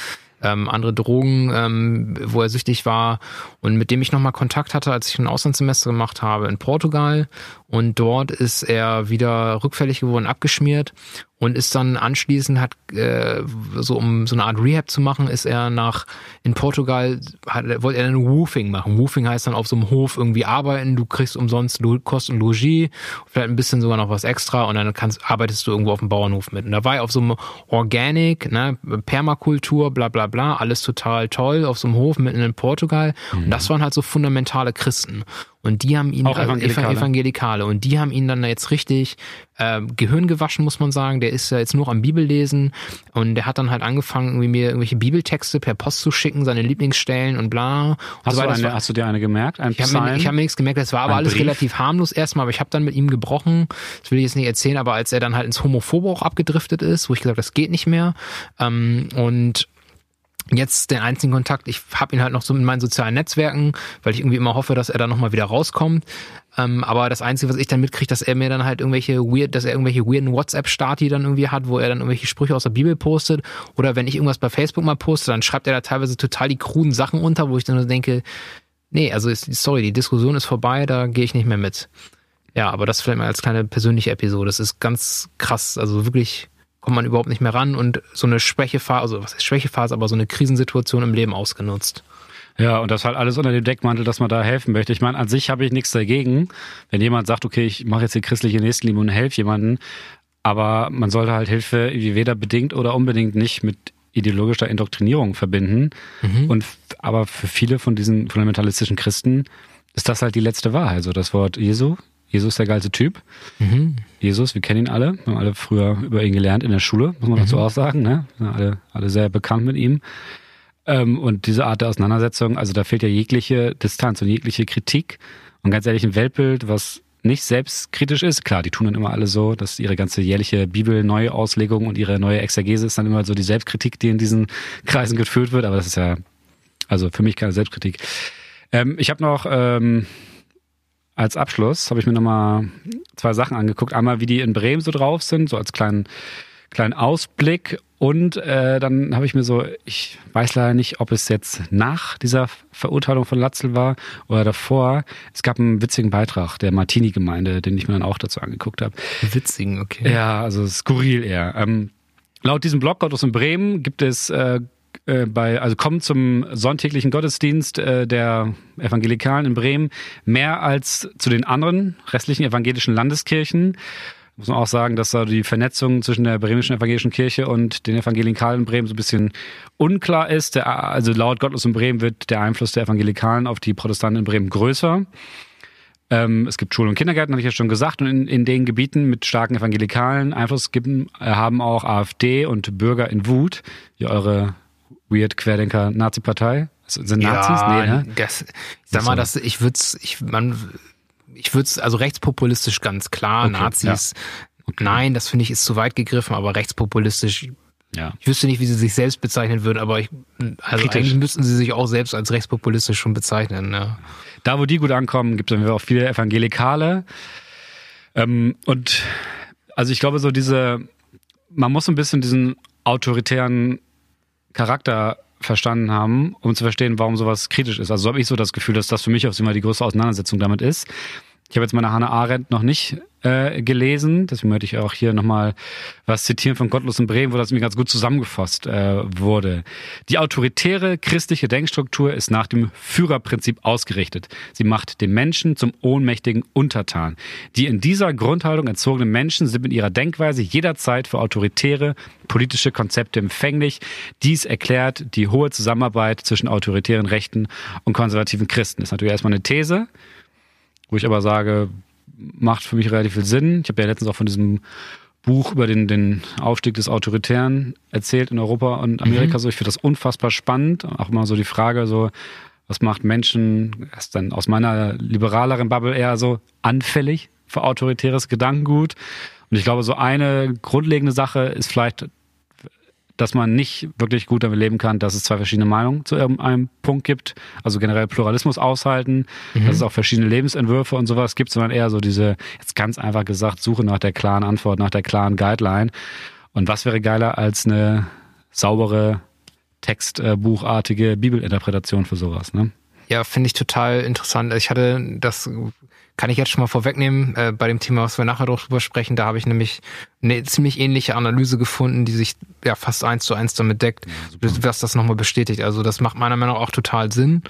ähm, andere Drogen, ähm, wo er süchtig war und mit dem ich nochmal Kontakt hatte, als ich ein Auslandssemester gemacht habe in Portugal. Und dort ist er wieder rückfällig geworden, abgeschmiert und ist dann anschließend hat äh, so um so eine Art Rehab zu machen, ist er nach in Portugal hat, wollte er dann Woofing machen. Woofing heißt dann auf so einem Hof irgendwie arbeiten, du kriegst umsonst Kost und Logis, vielleicht ein bisschen sogar noch was extra und dann kannst arbeitest du irgendwo auf dem Bauernhof mit. Und da war er auf so einem Organic, ne, Permakultur, bla bla bla, alles total toll auf so einem Hof mitten in Portugal. Mhm. Und das waren halt so fundamentale Christen. Und die haben ihn, auch Evangelikale. Evangelikale, und die haben ihn dann jetzt richtig äh, Gehirn gewaschen, muss man sagen. Der ist ja jetzt nur am Bibellesen und der hat dann halt angefangen, irgendwie mir irgendwelche Bibeltexte per Post zu schicken, seine Lieblingsstellen und bla. Und hast, so du eine, war, hast du dir eine gemerkt? Ein ich habe mir, hab mir nichts gemerkt, das war aber alles Brief? relativ harmlos erstmal, aber ich habe dann mit ihm gebrochen, das will ich jetzt nicht erzählen, aber als er dann halt ins Homophobe auch abgedriftet ist, wo ich gesagt das geht nicht mehr ähm, und jetzt den einzigen Kontakt, ich habe ihn halt noch so in meinen sozialen Netzwerken, weil ich irgendwie immer hoffe, dass er da nochmal wieder rauskommt. Ähm, aber das Einzige, was ich dann mitkriege, dass er mir dann halt irgendwelche weird, dass er irgendwelche weirden WhatsApp-Stati dann irgendwie hat, wo er dann irgendwelche Sprüche aus der Bibel postet. Oder wenn ich irgendwas bei Facebook mal poste, dann schreibt er da teilweise total die kruden Sachen unter, wo ich dann nur denke, nee, also ist, sorry, die Diskussion ist vorbei, da gehe ich nicht mehr mit. Ja, aber das vielleicht mal als kleine persönliche Episode. Das ist ganz krass, also wirklich kommt man überhaupt nicht mehr ran und so eine Schwächephase, also was ist Schwächephase, aber so eine Krisensituation im Leben ausgenutzt. Ja, und das halt alles unter dem Deckmantel, dass man da helfen möchte. Ich meine, an sich habe ich nichts dagegen, wenn jemand sagt, okay, ich mache jetzt die christliche Nächstenliebe und helfe jemanden, aber man sollte halt Hilfe weder bedingt oder unbedingt nicht mit ideologischer Indoktrinierung verbinden. Mhm. Und aber für viele von diesen fundamentalistischen Christen ist das halt die letzte Wahrheit. Also das Wort Jesu, Jesus ist der geilste Typ. Mhm. Jesus, wir kennen ihn alle. Wir haben alle früher über ihn gelernt in der Schule, muss man dazu mhm. auch sagen. Ne? Wir sind alle, alle sehr bekannt mit ihm. Ähm, und diese Art der Auseinandersetzung, also da fehlt ja jegliche Distanz und jegliche Kritik. Und ganz ehrlich, ein Weltbild, was nicht selbstkritisch ist. Klar, die tun dann immer alle so, dass ihre ganze jährliche Bibel-Neuauslegung und ihre neue Exegese ist dann immer so die Selbstkritik, die in diesen Kreisen geführt wird. Aber das ist ja, also für mich keine Selbstkritik. Ähm, ich habe noch ähm, als Abschluss habe ich mir nochmal zwei Sachen angeguckt. Einmal, wie die in Bremen so drauf sind, so als kleinen, kleinen Ausblick. Und äh, dann habe ich mir so, ich weiß leider nicht, ob es jetzt nach dieser Verurteilung von Latzel war oder davor. Es gab einen witzigen Beitrag der Martini-Gemeinde, den ich mir dann auch dazu angeguckt habe. Witzigen, okay. Ja, also skurril eher. Ähm, laut diesem Blog aus in Bremen gibt es äh, äh, bei, also kommen zum sonntäglichen Gottesdienst äh, der Evangelikalen in Bremen mehr als zu den anderen restlichen evangelischen Landeskirchen. Muss man auch sagen, dass da die Vernetzung zwischen der bremischen evangelischen Kirche und den Evangelikalen in Bremen so ein bisschen unklar ist. Der, also laut Gottlos in Bremen wird der Einfluss der Evangelikalen auf die Protestanten in Bremen größer. Ähm, es gibt Schulen und Kindergärten, habe ich ja schon gesagt. Und in, in den Gebieten mit starken evangelikalen Einfluss geben, haben auch AfD und Bürger in Wut, wie eure weird Querdenker Nazi-Partei? Sind Nazis? Ja, nee, ne? Das, sag mal, das, ich würde ich, man, ich würde also rechtspopulistisch ganz klar, okay, Nazis. Ja. Okay. Nein, das finde ich ist zu weit gegriffen, aber rechtspopulistisch. Ja. Ich wüsste nicht, wie sie sich selbst bezeichnen würden, aber ich, also Kritisch. eigentlich müssten sie sich auch selbst als rechtspopulistisch schon bezeichnen. Ja. Da, wo die gut ankommen, gibt es auch viele Evangelikale. Ähm, und also ich glaube, so diese, man muss ein bisschen diesen autoritären Charakter verstanden haben, um zu verstehen, warum sowas kritisch ist. Also so habe ich so das Gefühl, dass das für mich auch immer die größte Auseinandersetzung damit ist. Ich habe jetzt meine Hannah Arendt noch nicht äh, gelesen. Deswegen möchte ich auch hier nochmal was zitieren von Gottlos in Bremen, wo das mir ganz gut zusammengefasst äh, wurde. Die autoritäre christliche Denkstruktur ist nach dem Führerprinzip ausgerichtet. Sie macht den Menschen zum ohnmächtigen Untertan. Die in dieser Grundhaltung entzogenen Menschen sind mit ihrer Denkweise jederzeit für autoritäre politische Konzepte empfänglich. Dies erklärt die hohe Zusammenarbeit zwischen autoritären Rechten und konservativen Christen. Das ist natürlich erstmal eine These, wo ich aber sage, macht für mich relativ viel Sinn. Ich habe ja letztens auch von diesem Buch über den, den Aufstieg des Autoritären erzählt in Europa und Amerika. Mhm. So, ich finde das unfassbar spannend. Auch immer so die Frage, so, was macht Menschen, ist dann aus meiner liberaleren Bubble eher so anfällig für autoritäres Gedankengut. Und ich glaube, so eine grundlegende Sache ist vielleicht dass man nicht wirklich gut damit leben kann, dass es zwei verschiedene Meinungen zu irgendeinem Punkt gibt. Also generell Pluralismus aushalten, mhm. dass es auch verschiedene Lebensentwürfe und sowas gibt, sondern eher so diese, jetzt ganz einfach gesagt, Suche nach der klaren Antwort, nach der klaren Guideline. Und was wäre geiler als eine saubere, textbuchartige Bibelinterpretation für sowas, ne? Ja, finde ich total interessant. Ich hatte das kann ich jetzt schon mal vorwegnehmen, äh, bei dem Thema, was wir nachher drüber sprechen, da habe ich nämlich eine ziemlich ähnliche Analyse gefunden, die sich ja fast eins zu eins damit deckt, ja, was das nochmal bestätigt. Also das macht meiner Meinung nach auch total Sinn.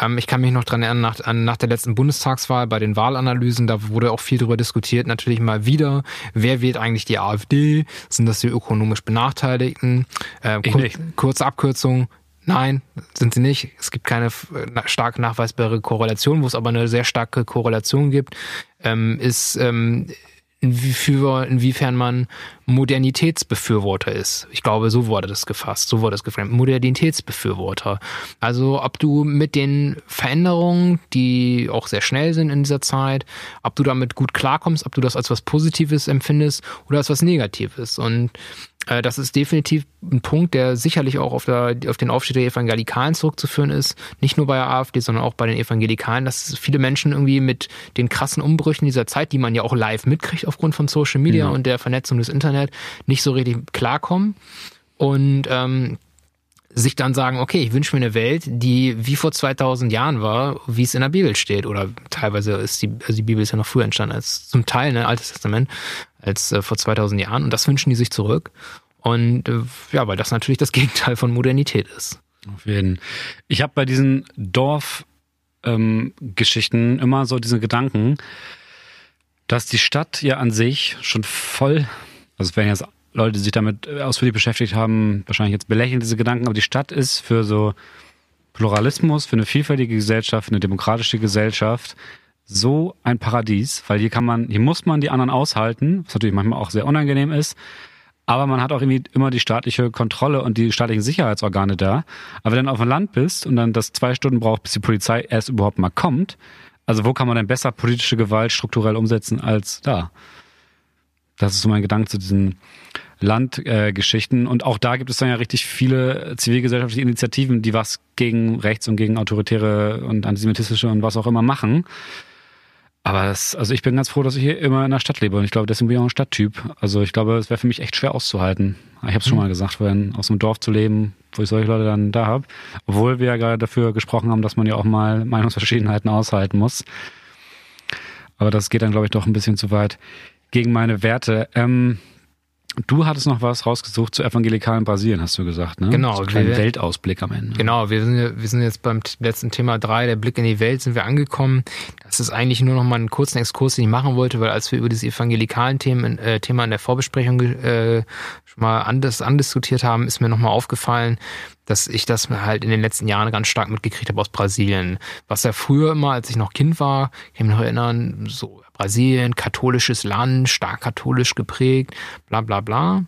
Ähm, ich kann mich noch dran erinnern, nach, nach der letzten Bundestagswahl, bei den Wahlanalysen, da wurde auch viel darüber diskutiert, natürlich mal wieder, wer wählt eigentlich die AfD? Sind das die ökonomisch Benachteiligten? Äh, kur kurze Abkürzung, Nein, sind sie nicht. Es gibt keine stark nachweisbare Korrelation, wo es aber eine sehr starke Korrelation gibt, ähm, ist ähm, inwiefern man Modernitätsbefürworter ist. Ich glaube, so wurde das gefasst, so wurde es geframed. Modernitätsbefürworter. Also ob du mit den Veränderungen, die auch sehr schnell sind in dieser Zeit, ob du damit gut klarkommst, ob du das als was Positives empfindest oder als was Negatives. Und das ist definitiv ein Punkt, der sicherlich auch auf, der, auf den Aufstieg der Evangelikalen zurückzuführen ist. Nicht nur bei der AfD, sondern auch bei den Evangelikalen, dass viele Menschen irgendwie mit den krassen Umbrüchen dieser Zeit, die man ja auch live mitkriegt aufgrund von Social Media ja. und der Vernetzung des Internet, nicht so richtig klarkommen. Und ähm, sich dann sagen, okay, ich wünsche mir eine Welt, die wie vor 2000 Jahren war, wie es in der Bibel steht. Oder teilweise ist die, also die Bibel ist ja noch früher entstanden als zum Teil, ne, Altes Testament, als äh, vor 2000 Jahren. Und das wünschen die sich zurück. Und äh, ja, weil das natürlich das Gegenteil von Modernität ist. Auf jeden. Ich habe bei diesen Dorfgeschichten ähm, immer so diesen Gedanken, dass die Stadt ja an sich schon voll, also es werden jetzt Leute, die sich damit äh, ausführlich beschäftigt haben, wahrscheinlich jetzt belächeln diese Gedanken, aber die Stadt ist für so Pluralismus, für eine vielfältige Gesellschaft, eine demokratische Gesellschaft so ein Paradies, weil hier kann man, hier muss man die anderen aushalten, was natürlich manchmal auch sehr unangenehm ist, aber man hat auch irgendwie immer die staatliche Kontrolle und die staatlichen Sicherheitsorgane da. Aber wenn du dann auf dem Land bist und dann das zwei Stunden braucht, bis die Polizei erst überhaupt mal kommt, also wo kann man denn besser politische Gewalt strukturell umsetzen als da? Das ist so mein Gedanke zu diesen Landgeschichten. Äh, und auch da gibt es dann ja richtig viele zivilgesellschaftliche Initiativen, die was gegen rechts und gegen autoritäre und antisemitistische und was auch immer machen. Aber das, also ich bin ganz froh, dass ich hier immer in der Stadt lebe und ich glaube, deswegen bin ich auch ein Stadttyp. Also ich glaube, es wäre für mich echt schwer auszuhalten. Ich habe es schon mhm. mal gesagt, vorhin aus einem Dorf zu leben, wo ich solche Leute dann da habe. Obwohl wir ja gerade dafür gesprochen haben, dass man ja auch mal Meinungsverschiedenheiten aushalten muss. Aber das geht dann, glaube ich, doch ein bisschen zu weit gegen meine Werte. Ähm, Du hattest noch was rausgesucht zu evangelikalen Brasilien, hast du gesagt, ne? Genau. So einen kleinen Weltausblick am Ende. Genau, wir sind, wir sind jetzt beim letzten Thema drei, der Blick in die Welt, sind wir angekommen. Das ist eigentlich nur noch mal einen kurzen Exkurs, den ich machen wollte, weil als wir über dieses evangelikalen Themen, äh, Thema in der Vorbesprechung äh, schon mal anders andiskutiert haben, ist mir noch mal aufgefallen, dass ich das halt in den letzten Jahren ganz stark mitgekriegt habe aus Brasilien. Was ja früher immer, als ich noch Kind war, ich kann mich noch erinnern, so Brasilien, katholisches Land, stark katholisch geprägt, bla bla bla.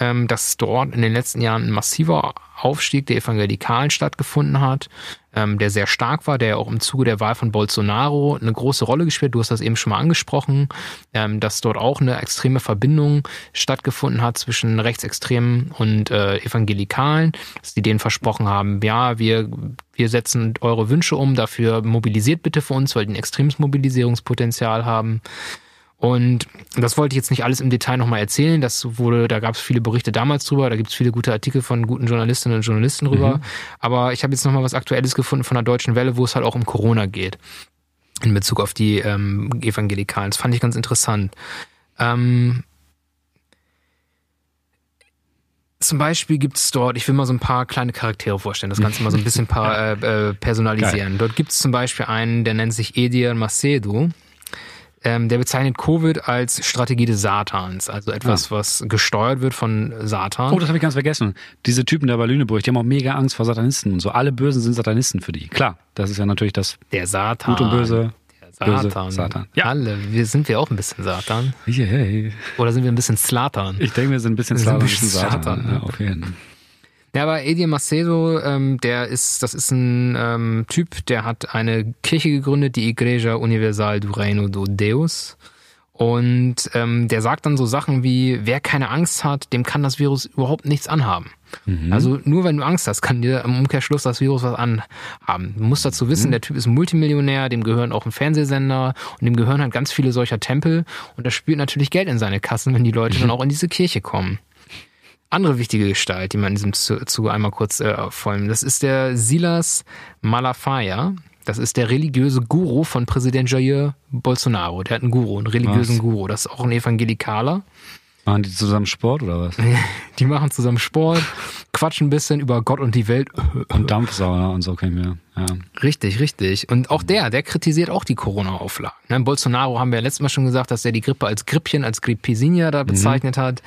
Ähm, dass dort in den letzten Jahren ein massiver Aufstieg der Evangelikalen stattgefunden hat, ähm, der sehr stark war, der auch im Zuge der Wahl von Bolsonaro eine große Rolle gespielt. Du hast das eben schon mal angesprochen, ähm, dass dort auch eine extreme Verbindung stattgefunden hat zwischen Rechtsextremen und äh, Evangelikalen, dass die denen versprochen haben, ja, wir, wir setzen eure Wünsche um, dafür mobilisiert bitte für uns, weil die ein extremes Mobilisierungspotenzial haben. Und das wollte ich jetzt nicht alles im Detail nochmal erzählen. Das wurde, da gab es viele Berichte damals drüber, da gibt es viele gute Artikel von guten Journalistinnen und Journalisten drüber. Mhm. Aber ich habe jetzt nochmal was Aktuelles gefunden von der Deutschen Welle, wo es halt auch um Corona geht. in Bezug auf die ähm, Evangelikalen. Das fand ich ganz interessant. Ähm, zum Beispiel gibt es dort, ich will mal so ein paar kleine Charaktere vorstellen, das Ganze mal so ein bisschen paar, äh, äh, personalisieren. Geil. Dort gibt es zum Beispiel einen, der nennt sich Edir Macedo. Ähm, der bezeichnet Covid als Strategie des Satans, also etwas, ja. was gesteuert wird von Satan. Oh, das habe ich ganz vergessen. Diese Typen der bei Lüneburg, die haben auch mega Angst vor Satanisten und so. Alle Bösen sind Satanisten für die. Klar, das ist ja natürlich das der Satan. Gut und Böse. Böse, Satan. Satan. Ja. Alle. Wir sind wir auch ein bisschen Satan. Yeah. Oder sind wir ein bisschen Slatan? Ich denke, wir sind ein bisschen Slatan. Ein bisschen Satan. Satan. Ja, auf jeden Fall. Ja, aber Edir Macedo, ähm, der ist, das ist ein ähm, Typ, der hat eine Kirche gegründet, die Igreja Universal do Reino do Deus. Und ähm, der sagt dann so Sachen wie, wer keine Angst hat, dem kann das Virus überhaupt nichts anhaben. Mhm. Also nur wenn du Angst hast, kann dir im Umkehrschluss das Virus was anhaben. Du musst dazu wissen, mhm. der Typ ist Multimillionär, dem gehören auch ein Fernsehsender und dem gehören halt ganz viele solcher Tempel und das spürt natürlich Geld in seine Kassen, wenn die Leute mhm. dann auch in diese Kirche kommen. Andere wichtige Gestalt, die man in diesem Zuge einmal kurz äh, folgen, das ist der Silas Malafaya. Das ist der religiöse Guru von Präsident Jair Bolsonaro. Der hat einen Guru, einen religiösen was? Guru. Das ist auch ein Evangelikaler. Machen die zusammen Sport oder was? Die machen zusammen Sport, quatschen ein bisschen über Gott und die Welt. Und Dampfsauna und so kennen wir. Ja. Richtig, richtig. Und auch der, der kritisiert auch die Corona-Auflagen. Ne? Bolsonaro haben wir ja letztes Mal schon gesagt, dass er die Grippe als Grippchen, als Grippesinia da mhm. bezeichnet mhm. hat.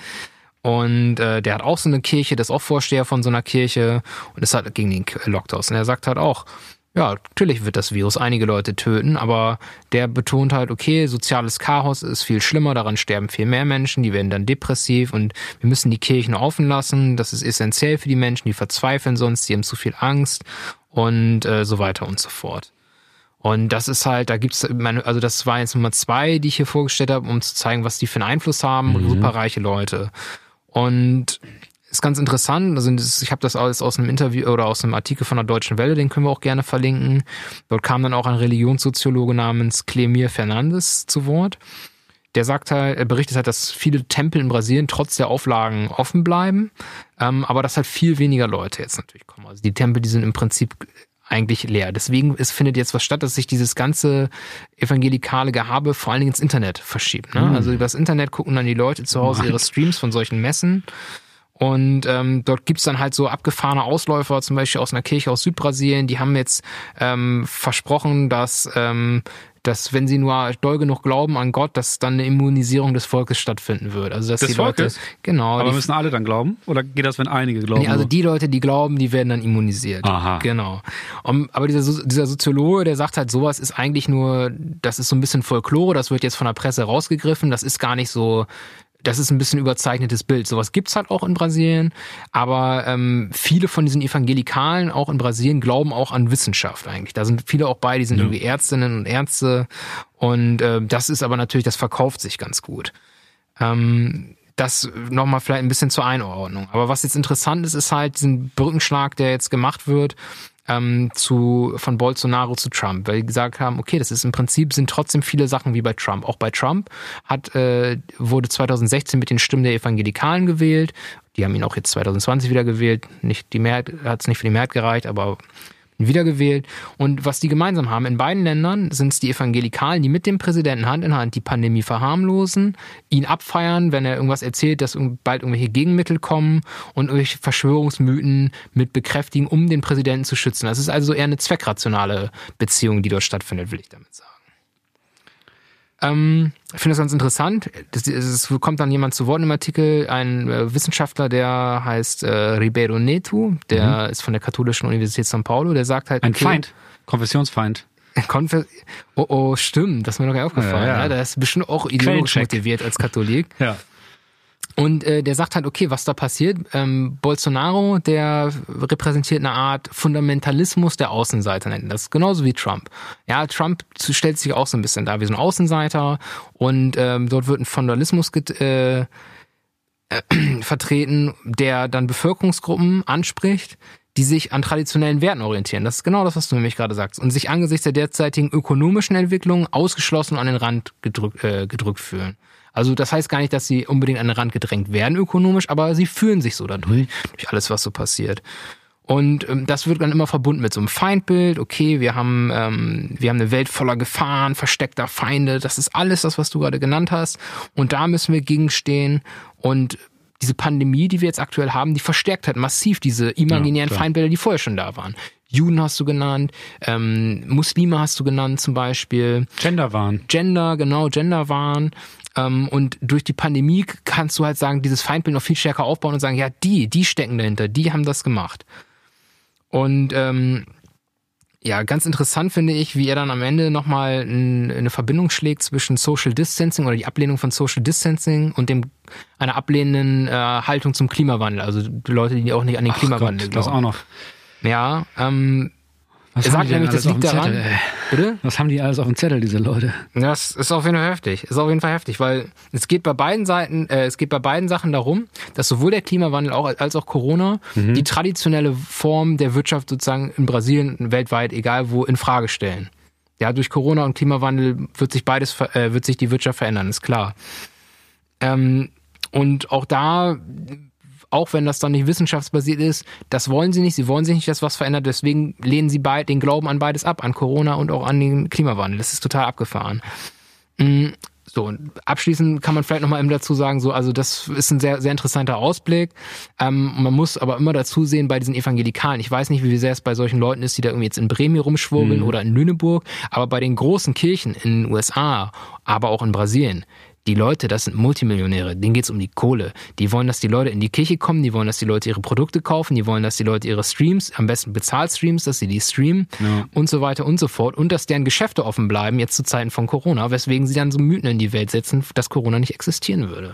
Und äh, der hat auch so eine Kirche, der ist auch Vorsteher von so einer Kirche und ist halt gegen den Lockdown. Und er sagt halt auch, ja, natürlich wird das Virus einige Leute töten, aber der betont halt, okay, soziales Chaos ist viel schlimmer, daran sterben viel mehr Menschen, die werden dann depressiv und wir müssen die Kirchen offen lassen, das ist essentiell für die Menschen, die verzweifeln sonst, die haben zu viel Angst und äh, so weiter und so fort. Und das ist halt, da gibt's, also das war jetzt Nummer zwei, die ich hier vorgestellt habe, um zu zeigen, was die für einen Einfluss haben, mhm. superreiche Leute. Und ist ganz interessant. Also ich habe das alles aus einem Interview oder aus einem Artikel von der Deutschen Welle, den können wir auch gerne verlinken. Dort kam dann auch ein Religionssoziologe namens Clemir Fernandes zu Wort. Der sagt halt, er berichtet halt, dass viele Tempel in Brasilien trotz der Auflagen offen bleiben, ähm, aber dass halt viel weniger Leute jetzt natürlich kommen. Also die Tempel, die sind im Prinzip eigentlich leer. Deswegen es findet jetzt was statt, dass sich dieses ganze evangelikale Gehabe vor allen Dingen ins Internet verschiebt. Ne? Mhm. Also übers Internet gucken dann die Leute zu Hause ihre Streams von solchen Messen und ähm, dort gibt's dann halt so abgefahrene Ausläufer, zum Beispiel aus einer Kirche aus Südbrasilien, die haben jetzt ähm, versprochen, dass, ähm, dass wenn sie nur doll genug glauben an Gott, dass dann eine Immunisierung des Volkes stattfinden wird. Also dass des die Volkes? Leute, genau. Aber müssen alle dann glauben? Oder geht das, wenn einige glauben? Nee, also die Leute, die glauben, die werden dann immunisiert. Aha. Genau. Um, aber dieser, dieser Soziologe, der sagt halt, sowas ist eigentlich nur, das ist so ein bisschen Folklore, das wird jetzt von der Presse rausgegriffen, das ist gar nicht so das ist ein bisschen überzeichnetes Bild. Sowas gibt's halt auch in Brasilien, aber ähm, viele von diesen Evangelikalen auch in Brasilien glauben auch an Wissenschaft eigentlich. Da sind viele auch bei, die sind ja. irgendwie Ärztinnen und Ärzte und äh, das ist aber natürlich, das verkauft sich ganz gut. Ähm, das nochmal vielleicht ein bisschen zur Einordnung. Aber was jetzt interessant ist, ist halt diesen Brückenschlag, der jetzt gemacht wird ähm, zu, von Bolsonaro zu Trump, weil die gesagt haben, okay, das ist im Prinzip sind trotzdem viele Sachen wie bei Trump. Auch bei Trump hat, äh, wurde 2016 mit den Stimmen der Evangelikalen gewählt. Die haben ihn auch jetzt 2020 wieder gewählt. Nicht die Mehrheit, hat es nicht für die Mehrheit gereicht, aber wiedergewählt. Und was die gemeinsam haben, in beiden Ländern sind es die Evangelikalen, die mit dem Präsidenten Hand in Hand die Pandemie verharmlosen, ihn abfeiern, wenn er irgendwas erzählt, dass bald irgendwelche Gegenmittel kommen und irgendwelche Verschwörungsmythen mit bekräftigen, um den Präsidenten zu schützen. Das ist also eher eine zweckrationale Beziehung, die dort stattfindet, will ich damit sagen. Ähm, ich finde das ganz interessant. Es kommt dann jemand zu Wort im Artikel, ein äh, Wissenschaftler, der heißt äh, Ribeiro Neto, der mhm. ist von der Katholischen Universität São Paulo, der sagt halt. Ein okay, Feind, Konfessionsfeind. Konfess oh, oh, stimmt, das ist mir noch gar nicht aufgefallen. Ja, ja. ja, der ist bestimmt auch ideologisch motiviert als Katholik. Ja. Und äh, der sagt halt, okay, was da passiert. Ähm, Bolsonaro, der repräsentiert eine Art Fundamentalismus der Außenseiter, nennen das genauso wie Trump. Ja, Trump stellt sich auch so ein bisschen da wie so ein Außenseiter und ähm, dort wird ein Fundamentalismus äh, äh, vertreten, der dann Bevölkerungsgruppen anspricht, die sich an traditionellen Werten orientieren. Das ist genau das, was du nämlich gerade sagst. Und sich angesichts der derzeitigen ökonomischen Entwicklung ausgeschlossen an den Rand gedrückt, äh, gedrückt fühlen. Also das heißt gar nicht, dass sie unbedingt an den Rand gedrängt werden ökonomisch, aber sie fühlen sich so dadurch, durch alles, was so passiert. Und ähm, das wird dann immer verbunden mit so einem Feindbild. Okay, wir haben, ähm, wir haben eine Welt voller Gefahren, versteckter Feinde. Das ist alles das, was du gerade genannt hast. Und da müssen wir gegenstehen. Und diese Pandemie, die wir jetzt aktuell haben, die verstärkt halt massiv diese imaginären ja, Feindbilder, die vorher schon da waren. Juden hast du genannt, ähm, Muslime hast du genannt zum Beispiel. Genderwahn. Gender, genau, Genderwahn. Ähm, und durch die Pandemie kannst du halt sagen, dieses Feindbild noch viel stärker aufbauen und sagen, ja, die, die stecken dahinter, die haben das gemacht. Und ähm, ja, ganz interessant finde ich, wie er dann am Ende nochmal eine Verbindung schlägt zwischen Social Distancing oder die Ablehnung von Social Distancing und dem einer ablehnenden äh, Haltung zum Klimawandel. Also die Leute, die auch nicht an den Ach Klimawandel Gott, glauben. Das auch noch. Ja, ähm, was er sagt nämlich, das liegt daran. Zettel, Bitte? Was haben die alles auf dem Zettel, diese Leute? Das ist auf jeden Fall heftig. Ist auf jeden Fall heftig, weil es geht bei beiden Seiten, äh, es geht bei beiden Sachen darum, dass sowohl der Klimawandel auch, als auch Corona mhm. die traditionelle Form der Wirtschaft sozusagen in Brasilien, weltweit, egal wo, in Frage stellen. Ja, durch Corona und Klimawandel wird sich beides, äh, wird sich die Wirtschaft verändern, ist klar. Ähm, und auch da auch wenn das dann nicht wissenschaftsbasiert ist, das wollen sie nicht. Sie wollen sich nicht, dass was verändert. Deswegen lehnen sie beid, den Glauben an beides ab, an Corona und auch an den Klimawandel. Das ist total abgefahren. Mm, so, und abschließend kann man vielleicht nochmal eben dazu sagen, so, also das ist ein sehr, sehr interessanter Ausblick. Ähm, man muss aber immer dazu sehen bei diesen Evangelikalen. Ich weiß nicht, wie sehr es bei solchen Leuten ist, die da irgendwie jetzt in Bremen rumschwurbeln mhm. oder in Lüneburg, aber bei den großen Kirchen in den USA, aber auch in Brasilien, die Leute, das sind Multimillionäre, denen geht's um die Kohle. Die wollen, dass die Leute in die Kirche kommen, die wollen, dass die Leute ihre Produkte kaufen, die wollen, dass die Leute ihre Streams, am besten Bezahlstreams, dass sie die streamen ja. und so weiter und so fort. Und dass deren Geschäfte offen bleiben, jetzt zu Zeiten von Corona, weswegen sie dann so Mythen in die Welt setzen, dass Corona nicht existieren würde.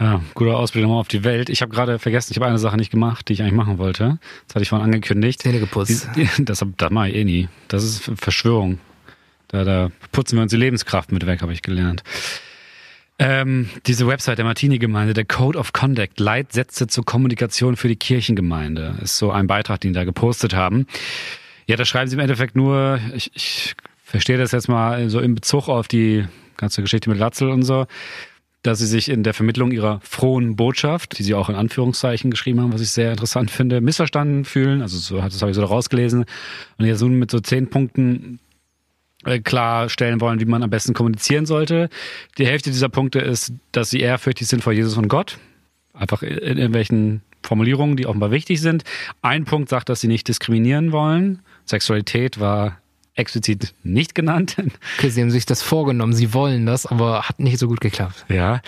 Ja, guter Ausblick nochmal auf die Welt. Ich habe gerade vergessen, ich habe eine Sache nicht gemacht, die ich eigentlich machen wollte. Das hatte ich vorhin angekündigt. Zähne geputzt. Das, das mache ich eh nie. Das ist Verschwörung. Da, da putzen wir uns die Lebenskraft mit weg, habe ich gelernt. Ähm, diese Website der Martini-Gemeinde, der Code of Conduct, Leitsätze zur Kommunikation für die Kirchengemeinde, ist so ein Beitrag, den die da gepostet haben. Ja, da schreiben sie im Endeffekt nur, ich, ich verstehe das jetzt mal so in Bezug auf die ganze Geschichte mit Latzel und so, dass sie sich in der Vermittlung ihrer frohen Botschaft, die sie auch in Anführungszeichen geschrieben haben, was ich sehr interessant finde, missverstanden fühlen. Also so, das habe ich so rausgelesen. Und jetzt nun mit so zehn Punkten klarstellen wollen, wie man am besten kommunizieren sollte. Die Hälfte dieser Punkte ist, dass sie ehrfürchtig sind vor Jesus und Gott. Einfach in irgendwelchen Formulierungen, die offenbar wichtig sind. Ein Punkt sagt, dass sie nicht diskriminieren wollen. Sexualität war explizit nicht genannt. Okay, sie haben sich das vorgenommen, sie wollen das, aber hat nicht so gut geklappt. Ja.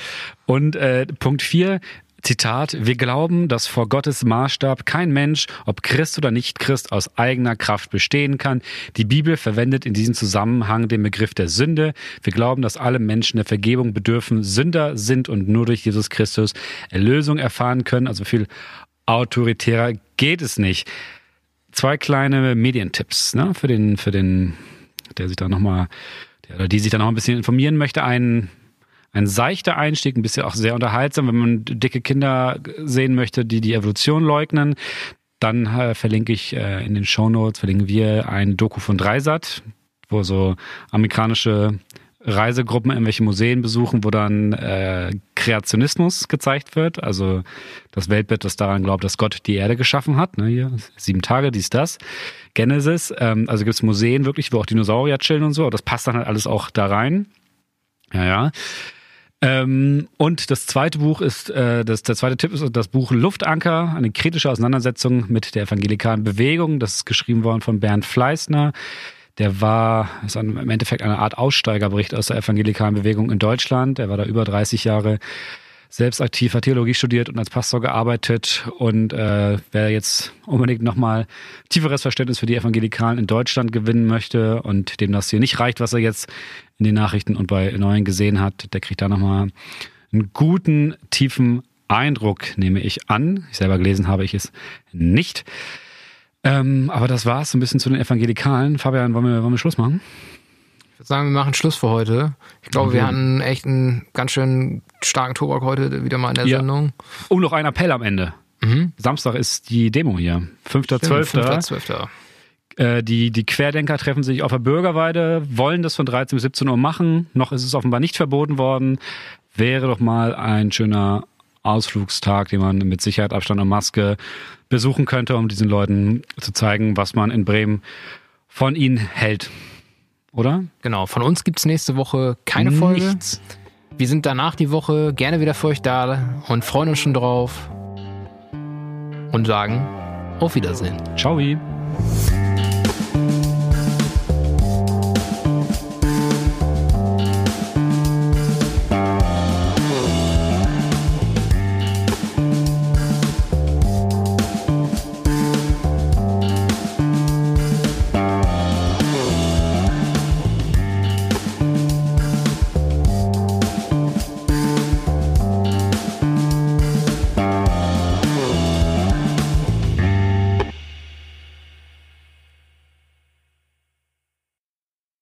Und äh, Punkt vier, Zitat, wir glauben, dass vor Gottes Maßstab kein Mensch, ob Christ oder nicht Christ, aus eigener Kraft bestehen kann. Die Bibel verwendet in diesem Zusammenhang den Begriff der Sünde. Wir glauben, dass alle Menschen der Vergebung bedürfen, Sünder sind und nur durch Jesus Christus Erlösung erfahren können. Also viel autoritärer geht es nicht. Zwei kleine Medientipps ne, für den, für den, der sich da nochmal, der oder die sich da noch ein bisschen informieren möchte. Ein ein seichter Einstieg, ein bisschen auch sehr unterhaltsam, wenn man dicke Kinder sehen möchte, die die Evolution leugnen. Dann äh, verlinke ich äh, in den Show Notes verlinken wir ein Doku von Dreisat, wo so amerikanische Reisegruppen irgendwelche Museen besuchen, wo dann äh, Kreationismus gezeigt wird, also das Weltbild, das daran glaubt, dass Gott die Erde geschaffen hat, ne, hier sieben Tage, dies, das, Genesis, ähm, also gibt's Museen wirklich, wo auch Dinosaurier chillen und so, das passt dann halt alles auch da rein. Ja, ja. Ähm, und das zweite Buch ist, äh, das, der zweite Tipp ist das Buch Luftanker, eine kritische Auseinandersetzung mit der evangelikalen Bewegung. Das ist geschrieben worden von Bernd Fleißner. Der war, ist im Endeffekt eine Art Aussteigerbericht aus der evangelikalen Bewegung in Deutschland. Er war da über 30 Jahre selbst aktiv, hat Theologie studiert und als Pastor gearbeitet und äh, wer jetzt unbedingt nochmal tieferes Verständnis für die Evangelikalen in Deutschland gewinnen möchte und dem das hier nicht reicht, was er jetzt in den Nachrichten und bei Neuen gesehen hat, der kriegt da nochmal einen guten, tiefen Eindruck, nehme ich an. Ich selber gelesen habe ich es nicht. Ähm, aber das war's so ein bisschen zu den Evangelikalen. Fabian, wollen wir, wollen wir Schluss machen? Würde sagen, wir machen Schluss für heute. Ich glaube, mhm. wir hatten echt einen ganz schön starken Tobak heute wieder mal in der ja. Sendung. Und noch ein Appell am Ende. Mhm. Samstag ist die Demo hier. 5.12. 5.12. Äh, die, die Querdenker treffen sich auf der Bürgerweide, wollen das von 13 bis 17 Uhr machen. Noch ist es offenbar nicht verboten worden. Wäre doch mal ein schöner Ausflugstag, den man mit Sicherheit, Abstand und Maske besuchen könnte, um diesen Leuten zu zeigen, was man in Bremen von ihnen hält. Oder? Genau, von uns gibt's nächste Woche keine Folge. Nichts. Wir sind danach die Woche gerne wieder für euch da und freuen uns schon drauf. Und sagen auf Wiedersehen. Ciao.